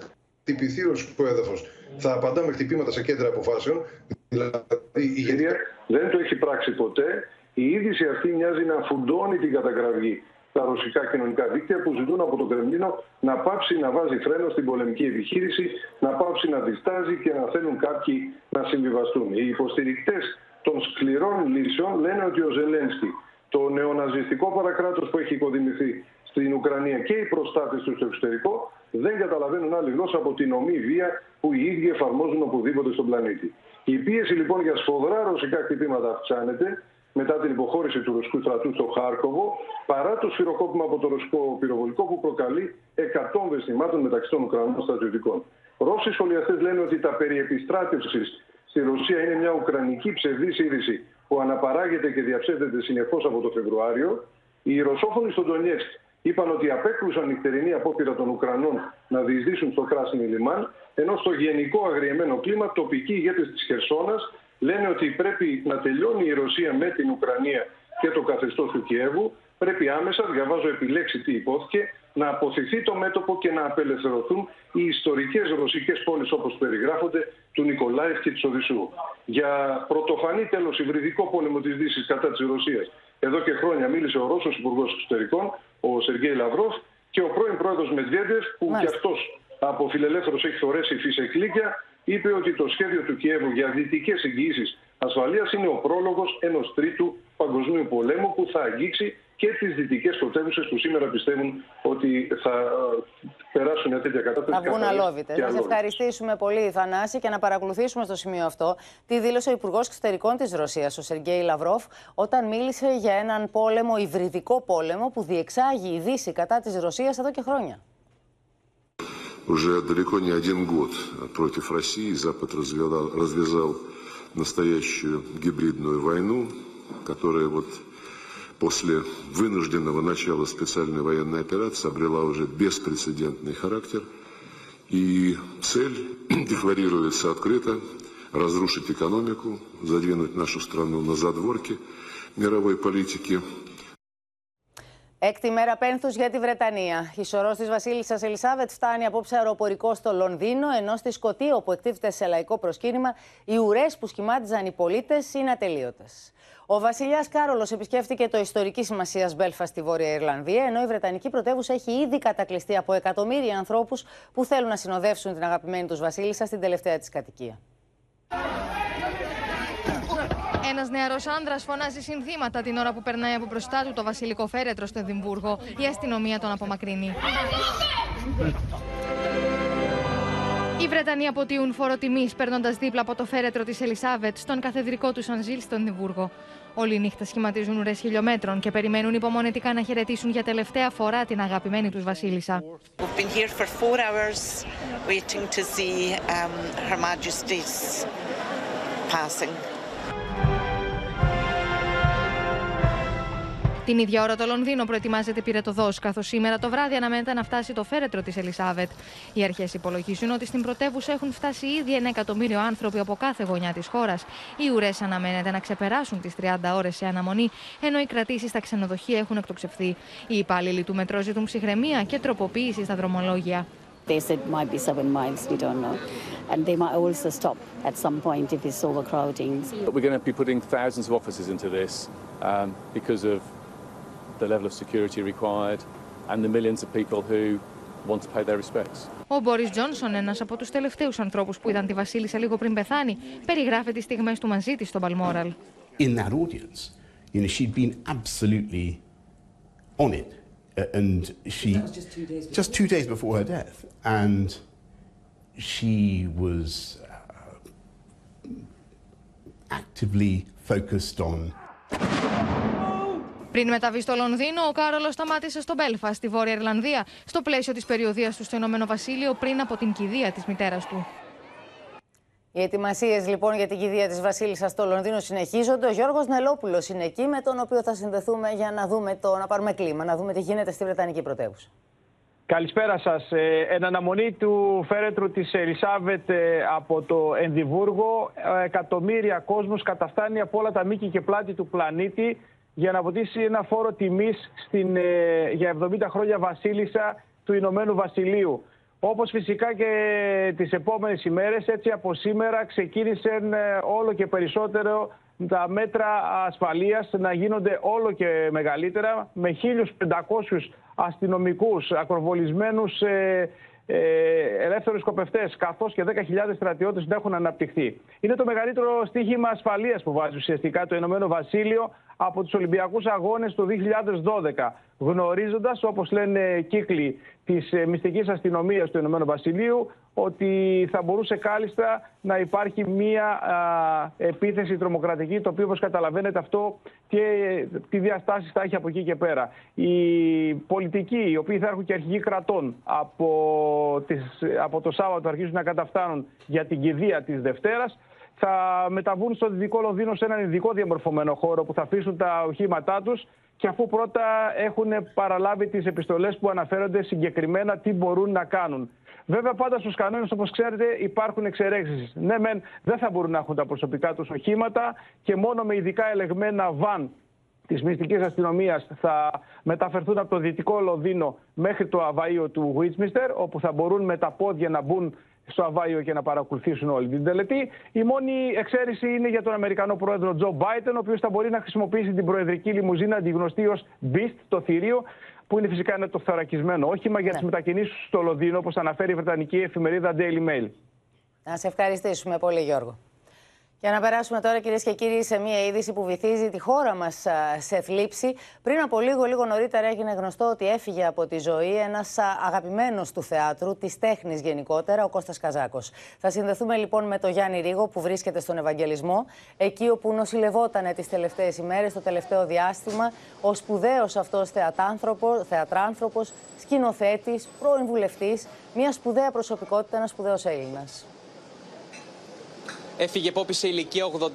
S58: χτυπηθεί ρωσικό έδαφος θα απαντά με χτυπήματα σε κέντρα αποφάσεων. Δηλαδή η ηγετία
S59: δεν το έχει πράξει ποτέ. Η είδηση αυτή μοιάζει να φουντώνει την καταγραφή στα ρωσικά κοινωνικά δίκτυα που ζητούν από το Κρεμλίνο να πάψει να βάζει φρένο στην πολεμική επιχείρηση, να πάψει να διστάζει και να θέλουν κάποιοι να συμβιβαστούν. Οι υποστηρικτές των σκληρών λύσεων λένε ότι ο Ζελένσκι, το νεοναζιστικό παρακράτος που έχει οικοδημηθεί στην Ουκρανία και οι προστάτες του στο εξωτερικό δεν καταλαβαίνουν άλλη γλώσσα από την ομή βία που οι ίδιοι εφαρμόζουν οπουδήποτε στον πλανήτη. Η πίεση λοιπόν για σφοδρά ρωσικά χτυπήματα αυξάνεται μετά την υποχώρηση του ρωσικού στρατού στο Χάρκοβο, παρά το σφυροκόπημα από το ρωσικό πυροβολικό που προκαλεί εκατόμβες θυμάτων μεταξύ των Ουκρανών στρατιωτικών. Ρώσοι σχολιαστές λένε ότι τα περί επιστράτευσης στη Ρωσία είναι μια ουκρανική ψευδή είδηση που αναπαράγεται και διαψεύδεται συνεχώς από το Φεβρουάριο. Οι Ρωσόφωνοι στον Ντονιέσκ είπαν ότι απέκλουσαν νυχτερινή απόπειρα των Ουκρανών να διεισδύσουν στο Κράσινο Λιμάν, ενώ στο γενικό αγριεμένο κλίμα τοπικοί ηγέτες της Χερσόνας λένε ότι πρέπει να τελειώνει η Ρωσία με την Ουκρανία και το καθεστώς του Κιέβου. Πρέπει άμεσα, διαβάζω επιλέξει τι υπόθηκε, να αποθηθεί το μέτωπο και να απελευθερωθούν οι ιστορικές ρωσικές πόλεις όπως περιγράφονται του Νικολάιφ και της Οδυσσού. Για πρωτοφανή τέλος υβριδικό πόλεμο της Δύσης κατά της Ρωσίας. Εδώ και χρόνια μίλησε ο Ρώσος Υπουργός Εξωτερικών, ο Σεργέη Λαυρόφ, και ο πρώην πρόεδρος Μετβέντεφ, που Μάλιστα. κι αυτός από φιλελεύθερος έχει θωρέσει φυσεκλίκια, είπε ότι το σχέδιο του Κιέβου για δυτικέ εγγυήσεις ασφαλείας είναι ο πρόλογος ενός τρίτου παγκοσμίου πολέμου που θα αγγίξει και τι δυτικέ πρωτεύουσε που σήμερα πιστεύουν ότι θα περάσουν μια τέτοια κατάσταση.
S2: Θα βγουν αλόβητε. Να σε ευχαριστήσουμε πολύ, Θανάση, και να παρακολουθήσουμε στο σημείο αυτό τι δήλωσε ο Υπουργό Εξωτερικών τη Ρωσία, ο Σεργέη Λαυρόφ, όταν μίλησε για έναν πόλεμο, υβριδικό πόλεμο, που διεξάγει η Δύση κατά τη Ρωσία εδώ και χρόνια.
S60: Уже далеко не один год против России Запад развязал, развязал
S61: настоящую гибридную войну, которая вот после вынужденного начала специальной военной операции обрела уже беспрецедентный характер. И цель [clears throat] декларируется открыто – разрушить экономику, задвинуть нашу страну на задворки мировой политики –
S2: Έκτη μέρα πένθους για τη Βρετανία. Η σωρός της βασίλισσας Ελισάβετ φτάνει απόψε αεροπορικό στο Λονδίνο, ενώ στη Σκωτία, όπου εκτίθεται σε λαϊκό προσκύνημα, οι ουρές που σχημάτιζαν οι πολίτες είναι ατελείωτες. Ο βασιλιάς Κάρολος επισκέφτηκε το ιστορική σημασία Μπέλφα στη Βόρεια Ιρλανδία, ενώ η Βρετανική πρωτεύουσα έχει ήδη κατακλειστεί από εκατομμύρια ανθρώπους που θέλουν να συνοδεύσουν την αγαπημένη τους βασίλισσα στην τελευταία της κατοικία.
S62: Ένας νεαρός άνδρας φωνάζει συνθήματα την ώρα που περνάει από μπροστά του το βασιλικό φέρετρο στο Εδιμβούργο. Η αστυνομία τον απομακρύνει. Οι Βρετανοί αποτείουν φόρο τιμής παίρνοντα δίπλα από το φέρετρο της Ελισάβετ στον καθεδρικό του Σανζίλ στο Εδιμβούργο. Όλη η νύχτα σχηματίζουν ουρές χιλιόμετρων και περιμένουν υπομονετικά να χαιρετήσουν για τελευταία φορά την αγαπημένη τους Βασίλισσα. Την ίδια ώρα το Λονδίνο προετοιμάζεται πυρετοδό, καθώς σήμερα το βράδυ αναμένεται να φτάσει το φέρετρο της Ελισάβετ. Οι αρχές υπολογίζουν ότι στην πρωτεύουσα έχουν φτάσει ήδη ένα εκατομμύριο άνθρωποι από κάθε γωνιά της χώρας. Οι ουρές αναμένεται να ξεπεράσουν τις 30 ώρες σε αναμονή, ενώ οι κρατήσεις στα ξενοδοχεία έχουν εκτοξευθεί. Οι υπάλληλοι του μετρό ζητούν ψυχραιμία και τροποποίηση στα δρομολόγια. They said might be seven miles, we don't know. And they might also stop at some point if it's overcrowding.
S63: We're going to be putting thousands of officers into this um, because of the level of security required and the millions of people who want to pay their respects.
S62: Ο Μπόρις Τζόνσον, ένας από τους τελευταίους ανθρώπους που είδαν τη Βασίλισσα λίγο πριν πεθάνει, περιγράφει τις στιγμές του μαζί της στο Balmoral.
S64: In that audience, you know, she'd been absolutely on it. Uh, and she, just two, days just two days before her death. And she was uh, actively focused on
S62: πριν μεταβεί στο Λονδίνο, ο Κάρολος σταμάτησε στο Μπέλφα, στη Βόρεια Ιρλανδία, στο πλαίσιο της περιοδίας του στο Ηνωμένο Βασίλειο πριν από την κηδεία της μητέρας του.
S2: Οι ετοιμασίες λοιπόν για την κηδεία της Βασίλισσας στο Λονδίνο συνεχίζονται. Ο Γιώργος Νελόπουλος είναι εκεί, με τον οποίο θα συνδεθούμε για να δούμε το, να πάρουμε κλίμα, να δούμε τι γίνεται στη Βρετανική πρωτεύουσα.
S59: Καλησπέρα σας. Ε, εν αναμονή του φέρετρου της Ελισάβετ ε, από το Ενδιβούργο, ε, εκατομμύρια κόσμος καταφτάνει από όλα τα μήκη και πλάτη του πλανήτη για να βοηθήσει ένα φόρο τιμής στην, ε, για 70 χρόνια βασίλισσα του Ηνωμένου Βασιλείου. Όπως φυσικά και τις επόμενες ημέρες, έτσι από σήμερα ξεκίνησαν ε, όλο και περισσότερο τα μέτρα ασφαλείας να γίνονται όλο και μεγαλύτερα με 1.500 αστυνομικούς ακροβολισμένους ε, ε, ελεύθερους σκοπευτές, καθώς και 10.000 στρατιώτες να έχουν αναπτυχθεί. Είναι το μεγαλύτερο στίχημα ασφαλείας που βάζει ουσιαστικά το Ηνωμένο Βασίλειο από τους Ολυμπιακούς Αγώνες του 2012. Γνωρίζοντας, όπως λένε κύκλοι της ε, μυστικής αστυνομίας του Ηνωμένου Βασιλείου, ότι θα μπορούσε κάλλιστα να υπάρχει μία επίθεση τρομοκρατική, το οποίο όπως καταλαβαίνετε αυτό και τι διαστάσεις θα έχει από εκεί και πέρα. Οι πολιτικοί, οι οποίοι θα έχουν και αρχηγοί κρατών από, τις, από το Σάββατο αρχίζουν να καταφτάνουν για την κηδεία της Δευτέρας, θα μεταβούν στο Δυτικό Λονδίνο σε έναν ειδικό διαμορφωμένο χώρο που θα αφήσουν τα οχήματά τους και αφού πρώτα έχουν παραλάβει τις επιστολές που αναφέρονται συγκεκριμένα τι μπορούν να κάνουν. Βέβαια, πάντα στους κανόνες, όπως ξέρετε, υπάρχουν εξαιρέσει. Ναι, μεν δεν θα μπορούν να έχουν τα προσωπικά τους οχήματα και μόνο με ειδικά ελεγμένα βαν της μυστικής αστυνομίας θα μεταφερθούν από το δυτικό Λονδίνο μέχρι το αβαίο του Βίτσμιστερ, όπου θα μπορούν με τα πόδια να μπουν στο Αβάιο και να παρακολουθήσουν όλη την τελετή. Η μόνη εξαίρεση είναι για τον Αμερικανό πρόεδρο Τζο Μπάιτεν, ο οποίος θα μπορεί να χρησιμοποιήσει την προεδρική λιμουζίνα αντιγνωστή ως Beast, το θηρίο, που είναι φυσικά είναι το θωρακισμένο όχημα για ναι. τι μετακινήσεις στο Λονδίνο, όπως αναφέρει η Βρετανική εφημερίδα Daily Mail.
S2: Να σε ευχαριστήσουμε πολύ, Γιώργο. Για να περάσουμε τώρα, κυρίες και κύριοι, σε μια είδηση που βυθίζει τη χώρα μας σε θλίψη. Πριν από λίγο, λίγο νωρίτερα, έγινε γνωστό ότι έφυγε από τη ζωή ένας αγαπημένος του θεάτρου, της τέχνης γενικότερα, ο Κώστας Καζάκος. Θα συνδεθούμε λοιπόν με τον Γιάννη Ρίγο, που βρίσκεται στον Ευαγγελισμό, εκεί όπου νοσηλευόταν τις τελευταίες ημέρες, το τελευταίο διάστημα, ο σπουδαίος αυτός θεατράνθρωπος, σκηνοθέτης, πρώην βουλευτής, μια σπουδαία προσωπικότητα, ένας σπουδαίος Έλληνας.
S65: Έφυγε Πόπη σε ηλικία 87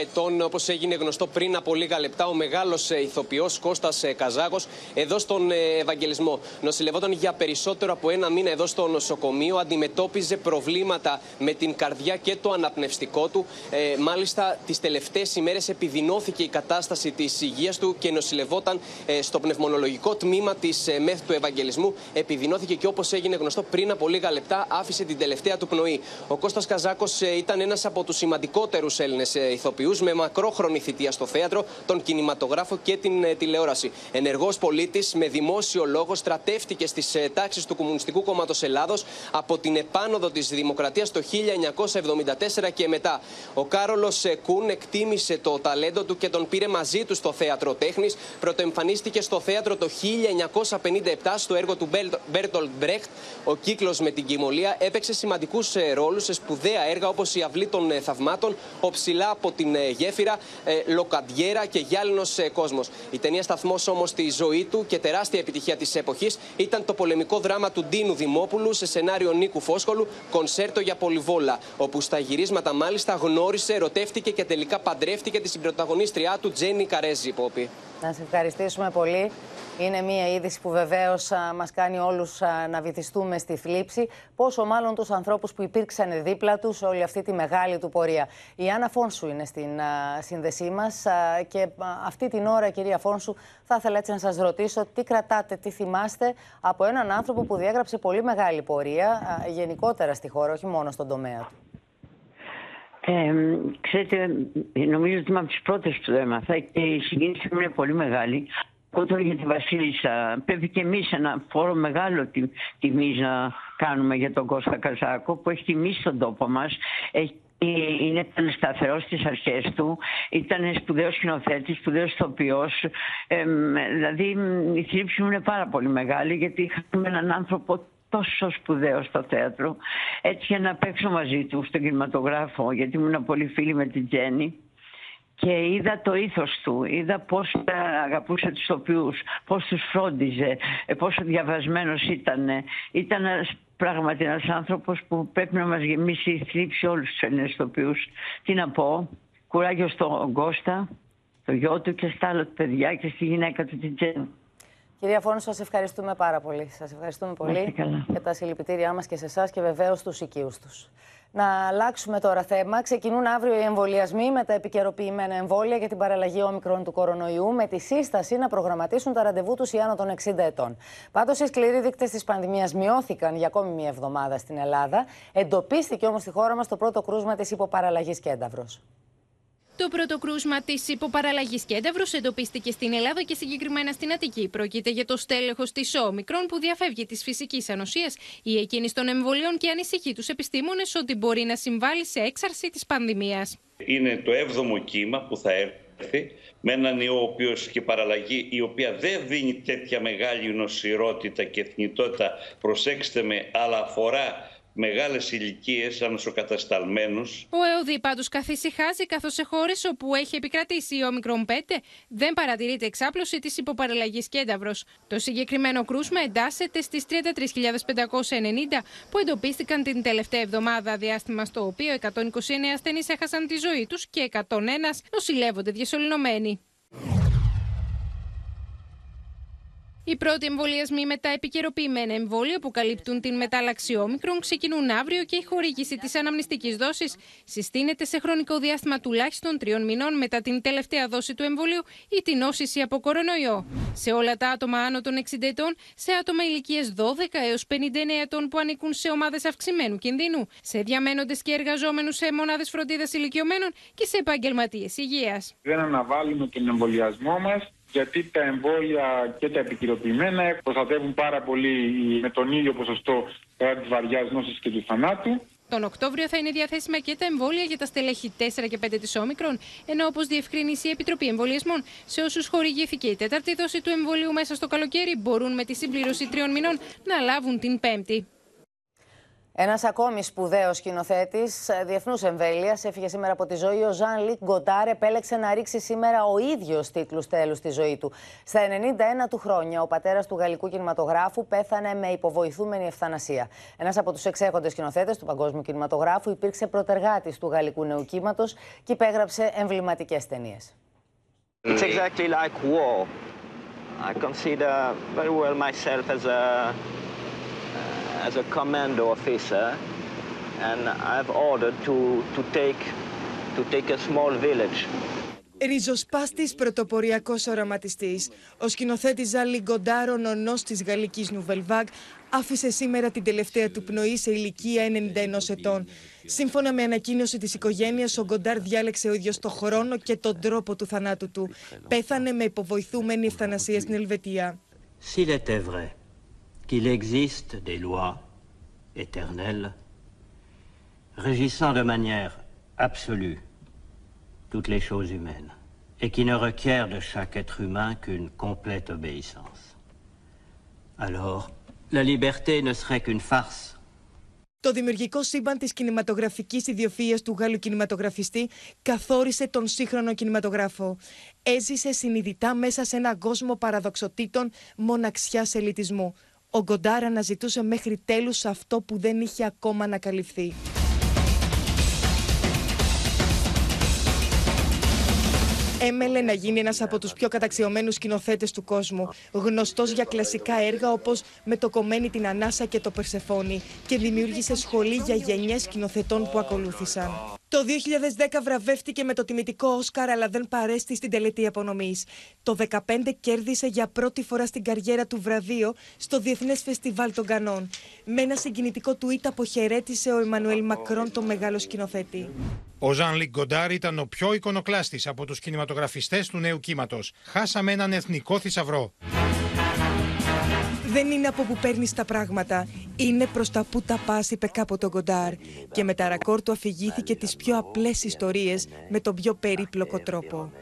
S65: ετών, όπως έγινε γνωστό πριν από λίγα λεπτά, ο μεγάλος ηθοποιός Κώστας Καζάκο εδώ στον Ευαγγελισμό. Νοσηλευόταν για περισσότερο από ένα μήνα εδώ στο νοσοκομείο. Αντιμετώπιζε προβλήματα με την καρδιά και το αναπνευστικό του. Ε, μάλιστα, τις τελευταίες ημέρες επιδεινώθηκε η κατάσταση της υγείας του και νοσηλευόταν ε, στο πνευμονολογικό τμήμα της ε, ΜΕΘ του Ευαγγελισμού. Επιδεινώθηκε και όπως έγινε γνωστό πριν από λίγα λεπτά, άφησε την τελευταία του πνοή. Ο Κώστας Καζάκος ε, ήταν ένας από τους σημαντικότερους Έλληνες ηθοποιούς με μακρόχρονη θητεία στο θέατρο, τον κινηματογράφο και την τηλεόραση. Ενεργός πολίτης με δημόσιο λόγο στρατεύτηκε στις τάξεις του Κομμουνιστικού Κόμματος Ελλάδος από την επάνωδο της Δημοκρατίας το 1974 και μετά. Ο Κάρολος Κούν εκτίμησε το ταλέντο του και τον πήρε μαζί του στο θέατρο τέχνης. Πρωτοεμφανίστηκε στο θέατρο το 1957 στο έργο του Μπέρτολτ Μπρέχτ. Ο κύκλος με την κιμωλία έπαιξε σημαντικούς ρόλους σε σπουδαία έργα όπως η Αυλή των Θαυμάτων, Το Ψηλά από την Γέφυρα, Λοκαντιέρα και Γυάλινος Κόσμος. Η ταινία σταθμός όμως στη ζωή του και τεράστια επιτυχία της εποχής ήταν το πολεμικό δράμα του Ντίνου Δημόπουλου σε σενάριο Νίκου Φώσκολου, κονσέρτο για πολυβόλα. Όπου στα γυρίσματα μάλιστα γνώρισε, ερωτεύτηκε και τελικά παντρεύτηκε τη συμπροταγωνίστριά του Τζένι Καρέζη, Πόπη.
S2: Να σε ευχαριστήσουμε πολύ. Είναι μια είδηση που βεβαίως μας κάνει όλους να βυθιστούμε στη θλίψη. Πόσο μάλλον τους ανθρώπους που υπήρξαν δίπλα τους σε όλη αυτή τη μεγάλη του πορεία. Η Άννα Φόνσου είναι στην σύνδεσή μας και αυτή την ώρα, κυρία Φόνσου, θα ήθελα έτσι να σας ρωτήσω τι κρατάτε, τι θυμάστε από έναν άνθρωπο που διέγραψε πολύ μεγάλη πορεία γενικότερα στη χώρα, όχι μόνο στον τομέα του;
S66: Ε, ξέρετε, νομίζω ότι είμαι από τις πρώτες που το έμαθα και η συγκίνηση μου είναι πολύ μεγάλη. Όταν για τη Βασίλισσα πρέπει και εμείς ένα φόρο μεγάλο τιμής να κάνουμε για τον Κώστα Καζάκο που έχει τιμήσει τον τόπο μας. Είναι ήταν σταθερός στις αρχές του, ήταν σπουδαίος σκηνοθέτης, σπουδαίος ηθοποιός. Ε, δηλαδή η θλίψη μου είναι πάρα πολύ μεγάλη γιατί είχαμε έναν άνθρωπο τόσο σπουδαίο στο θέατρο. Έτσι για να παίξω μαζί του στον κινηματογράφο, γιατί ήμουν πολύ φίλη με την Τζέννη. Και είδα το ήθος του, είδα πώς αγαπούσε τους τοπιούς, πώς τους φρόντιζε, ε, πόσο διαβασμένος ήταν. Ήταν πράγματι ένας άνθρωπος που πρέπει να μας γεμίσει η θλίψη όλους τους Έλληνες τοπιούς. Τι να πω, κουράγιο στον Κώστα, το γιο του και στα άλλα παιδιά και στη γυναίκα του την Τζέννη.
S2: Κυρία Φόνου, σας ευχαριστούμε πάρα πολύ. Σας ευχαριστούμε πολύ για τα συλληπιτήριά μας και σε εσάς και βεβαίως τους οικείους τους. Να αλλάξουμε τώρα θέμα. Ξεκινούν αύριο οι εμβολιασμοί με τα επικαιροποιημένα εμβόλια για την παραλλαγή όμικρων του κορονοϊού, με τη σύσταση να προγραμματίσουν τα ραντεβού τους οι άνω των 60 ετών. Πάντως, οι σκληροί δείκτες της πανδημίας μειώθηκαν για ακόμη μία εβδομάδα στην Ελλάδα. Εντοπίστηκε όμως στη χώρα μας το πρώτο κρούσμα της υποπαραλλαγής Κένταυρος.
S67: Το πρώτο κρούσμα της υποπαραλλαγής κένταυρου εντοπίστηκε στην Ελλάδα και συγκεκριμένα στην Αττική. Πρόκειται για το στέλεχος της Όμικρον που διαφεύγει της φυσικής ανοσίας ή εκείνη των εμβολίων και ανησυχεί τους επιστήμονες ότι μπορεί να συμβάλλει σε έξαρση της πανδημίας.
S68: Είναι το έβδομο κύμα που θα έρθει με έναν ιό ο οποίος και παραλλαγή η οποία δεν δίνει τέτοια μεγάλη νοσηρότητα και θνητότητα προσέξτε με αλλά αφορά μεγάλες ηλικίες ανοσοκατασταλμένους.
S67: Ο ΕΟΔΗ πάντως καθησυχάζει καθώς σε χώρες όπου έχει επικρατήσει η όμικρον 5 δεν παρατηρείται εξάπλωση της υποπαραλλαγής κένταυρος. Το συγκεκριμένο κρούσμα εντάσσεται στις 33.590 που εντοπίστηκαν την τελευταία εβδομάδα διάστημα στο οποίο 129 ασθενείς έχασαν τη ζωή τους και 101 νοσηλεύονται διασωληνωμένοι. Οι πρώτοι εμβολιασμοί με τα επικαιροποιημένα εμβόλια που καλύπτουν την μετάλλαξη όμικρον ξεκινούν αύριο και η χορήγηση της αναμνηστικής δόσης συστήνεται σε χρονικό διάστημα τουλάχιστον τριών μηνών μετά την τελευταία δόση του εμβολίου ή την νόσηση από κορονοϊό. Σε όλα τα άτομα άνω των 60 ετών, σε άτομα ηλικίε 12 έως 59 ετών που ανήκουν σε ομάδες αυξημένου κινδύνου, σε διαμένοντες και εργαζόμενους σε μονάδες φροντίδας ηλικιωμένων και σε επαγγελματίες υγείας.
S69: Δεν αναβάλουμε τον εμβολιασμό μας γιατί τα εμβόλια και τα επικυρωποιημένα προστατεύουν πάρα πολύ με τον ίδιο ποσοστό κατά της βαριάς νόση και του θανάτου.
S67: Τον Οκτώβριο θα είναι διαθέσιμα και τα εμβόλια για τα στελέχη 4 και 5 της Όμικρον, ενώ όπως διευκρίνησε η Επιτροπή Εμβολιασμών, σε όσους χορηγήθηκε η τέταρτη δόση του εμβολίου μέσα στο καλοκαίρι μπορούν με τη συμπλήρωση τριών μηνών να λάβουν την πέμπτη.
S2: Ένας ακόμη σπουδαίος σκηνοθέτης διεθνούς εμβέλειας έφυγε σήμερα από τη ζωή. Ο Ζαν Λικ Γκοντάρ επέλεξε να ρίξει σήμερα ο ίδιος τίτλους τέλους στη ζωή του. Στα 91 του χρόνια, ο πατέρας του γαλλικού κινηματογράφου πέθανε με υποβοηθούμενη ευθανασία. Ένας από τους εξέχοντες σκηνοθέτες του παγκόσμιου κινηματογράφου υπήρξε προτεργάτη του γαλλικού νέου κύματος και υπέγραψε εμβληματικές ταινίες.
S70: It's exactly like war. I consider very well myself as a as a commando officer, and I've ordered to, to, take, to take a small village.
S71: Ριζοσπάστης πρωτοποριακός οραματιστής, ο σκηνοθέτης Ζάλι Γκοντάρο, νονός της γαλλικής Νουβελβάγκ, άφησε σήμερα την τελευταία του πνοή σε ηλικία 91 ετών. Σύμφωνα με ανακοίνωση της οικογένειας, ο Γκοντάρ διάλεξε ο ίδιος το χρόνο και τον τρόπο του θανάτου του. Πέθανε με υποβοηθούμενη ευθανασία στην Ελβετία.
S70: S'il était vrai qu'il existe des lois éternelles régissant de manière absolue toutes les choses humaines et qui ne requièrent de chaque être humain qu'une complète obéissance. Alors, la liberté ne serait qu'une farce.
S71: Το δημιουργικό σύμπαν της κινηματογραφικής ιδιοφυΐας του Γάλλου κινηματογραφιστή καθόρισε τον σύγχρονο κινηματογράφο. Έζησε συνειδητά μέσα σε έναν κόσμο παραδοξοτήτων μοναξιάς ελιτισμού. Ο Γκοντάρ αναζητούσε μέχρι τέλους αυτό που δεν είχε ακόμα ανακαλυφθεί. Έμελε να γίνει ένας από τους πιο καταξιωμένους σκηνοθέτες του κόσμου, γνωστός για κλασικά έργα όπως «Με το κομμένη την Ανάσα» και «Το Περσεφόνη» και δημιούργησε σχολή για γενιές σκηνοθετών που ακολούθησαν. Το 2010 βραβεύτηκε με το τιμητικό Όσκαρ, αλλά δεν παρέστη στην τελετή απονομής. Το 2015 κέρδισε για πρώτη φορά στην καριέρα του βραβείο στο Διεθνές Φεστιβάλ των Κανών. Με ένα συγκινητικό tweet αποχαιρέτησε ο Εμμανουέλ Μακρόν, τον μεγάλο σκηνοθέτη.
S50: Ο Ζαν Λικ Γκοντάρ ήταν ο πιο εικονοκλάστης από τους κινηματογραφιστές του νέου κύματος. Χάσαμε έναν εθνικό θησαυρό.
S71: Δεν είναι από που παίρνεις τα πράγματα. Είναι προς τα που τα πας, είπε κάποτε ο Γκοντάρ. Και με τα ρακόρ του αφηγήθηκε τις πιο απλές ιστορίες με τον πιο περίπλοκο τρόπο.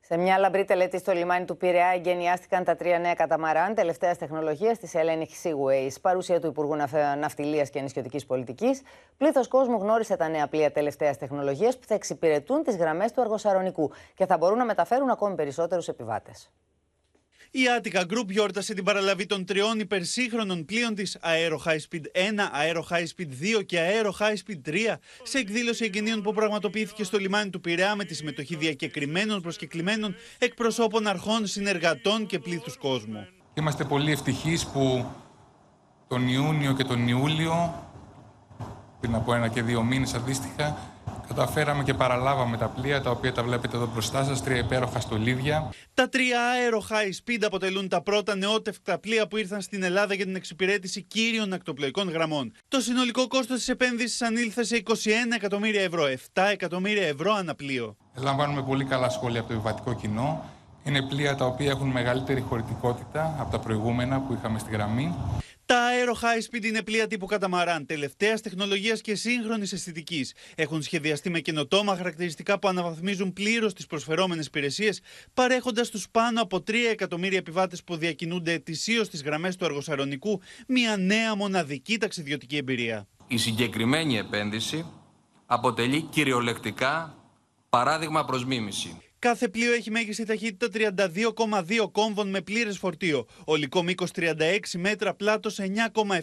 S2: Σε μια λαμπρή τελετή στο λιμάνι του Πειραιά εγκαινιάστηκαν τα τρία νέα καταμαράν τελευταίας τεχνολογίας της Hellenic Seaways. Παρουσία του Υπουργού Ναυτιλίας και Νησιωτική Πολιτικής. Πλήθος κόσμου γνώρισε τα νέα πλοία τελευταίας τεχνολογίας που θα εξυπηρετούν τις γραμμές του Αργοσαρονικού και θα μπορούν να μεταφέρουν ακόμη περισσότερους επιβάτες.
S72: Η Attica Group γιόρτασε την παραλαβή των τριών υπερσύγχρονων πλοίων της Aero High Speed 1, Aero High Speed 2 και Aero High Speed 3 σε εκδήλωση εγγενείων που πραγματοποιήθηκε στο λιμάνι του Πειραιά με τη συμμετοχή διακεκριμένων προσκεκλημένων εκπροσώπων αρχών, συνεργατών και πλήθους κόσμου.
S73: Είμαστε πολύ ευτυχείς που τον Ιούνιο και τον Ιούλιο, πριν από ένα και δύο μήνες αντίστοιχα, καταφέραμε και παραλάβαμε τα πλοία τα οποία τα βλέπετε εδώ μπροστά σας, τρία υπέροχα στολίδια.
S72: Τα τρία Aero High Speed αποτελούν τα πρώτα νεότευκτα πλοία που ήρθαν στην Ελλάδα για την εξυπηρέτηση κύριων ακτοπλοϊκών γραμμών. Το συνολικό κόστος της επένδυσης ανήλθε σε 21 εκατομμύρια ευρώ, 7 εκατομμύρια ευρώ αναπλοίο.
S73: Λαμβάνουμε πολύ καλά σχόλια από το επιβατικό κοινό. Είναι πλοία τα οποία έχουν μεγαλύτερη χωρητικότητα από τα προηγούμενα που είχαμε στη γραμμή.
S72: Τα Aero High Speed είναι πλοία τύπου καταμαράν, τελευταίας τεχνολογίας και σύγχρονης αισθητικής. Έχουν σχεδιαστεί με καινοτόμα χαρακτηριστικά που αναβαθμίζουν πλήρως τις προσφερόμενες υπηρεσίες, παρέχοντας στου πάνω από 3 εκατομμύρια επιβάτες που διακινούνται ετησίως στις γραμμές του Αργοσαρονικού μια νέα μοναδική ταξιδιωτική εμπειρία.
S74: Η συγκεκριμένη επένδυση αποτελεί κυριολεκτικά παράδειγμα προς μίμηση.
S72: Κάθε πλοίο έχει μέγιστη ταχύτητα 32,2 κόμβων με πλήρες φορτίο, ολικό μήκος 36 μέτρα, πλάτος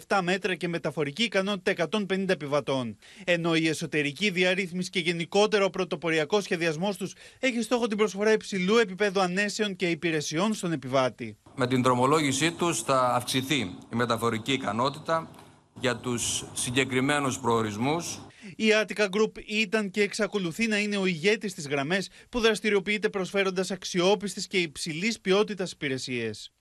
S72: 9,7 μέτρα και μεταφορική ικανότητα 150 επιβατών. Ενώ η εσωτερική διαρρύθμιση και γενικότερο ο πρωτοποριακό σχεδιασμός τους έχει στόχο την προσφορά υψηλού επίπεδου ανέσεων και υπηρεσιών στον επιβάτη.
S74: Με την τρομολόγησή τους θα αυξηθεί η μεταφορική ικανότητα για τους συγκεκριμένους προορισμούς
S72: η Attica Group ήταν και εξακολουθεί να είναι ο ηγέτης της γραμμές που δραστηριοποιείται προσφέροντας αξιόπιστε και υψηλής ποιότητας υπηρεσίες.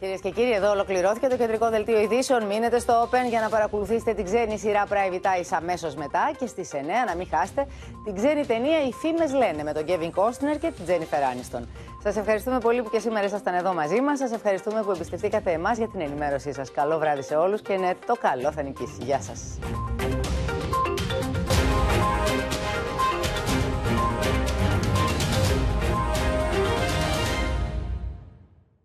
S2: Κυρίες και κύριοι, εδώ ολοκληρώθηκε το κεντρικό δελτίο ειδήσεων. Μείνετε στο Open για να παρακολουθήσετε την ξένη σειρά Private Eyes αμέσως μετά και στις 9 να μην χάσετε την ξένη ταινία Οι Φήμες Λένε με τον Kevin Costner και την Jennifer Aniston. Σας ευχαριστούμε πολύ που και σήμερα ήσασταν εδώ μαζί μας. Σας ευχαριστούμε που εμπιστευτήκατε εμάς για την ενημέρωσή σας. Καλό βράδυ σε όλους και ναι, το καλό θα νικήσει. Γεια σας.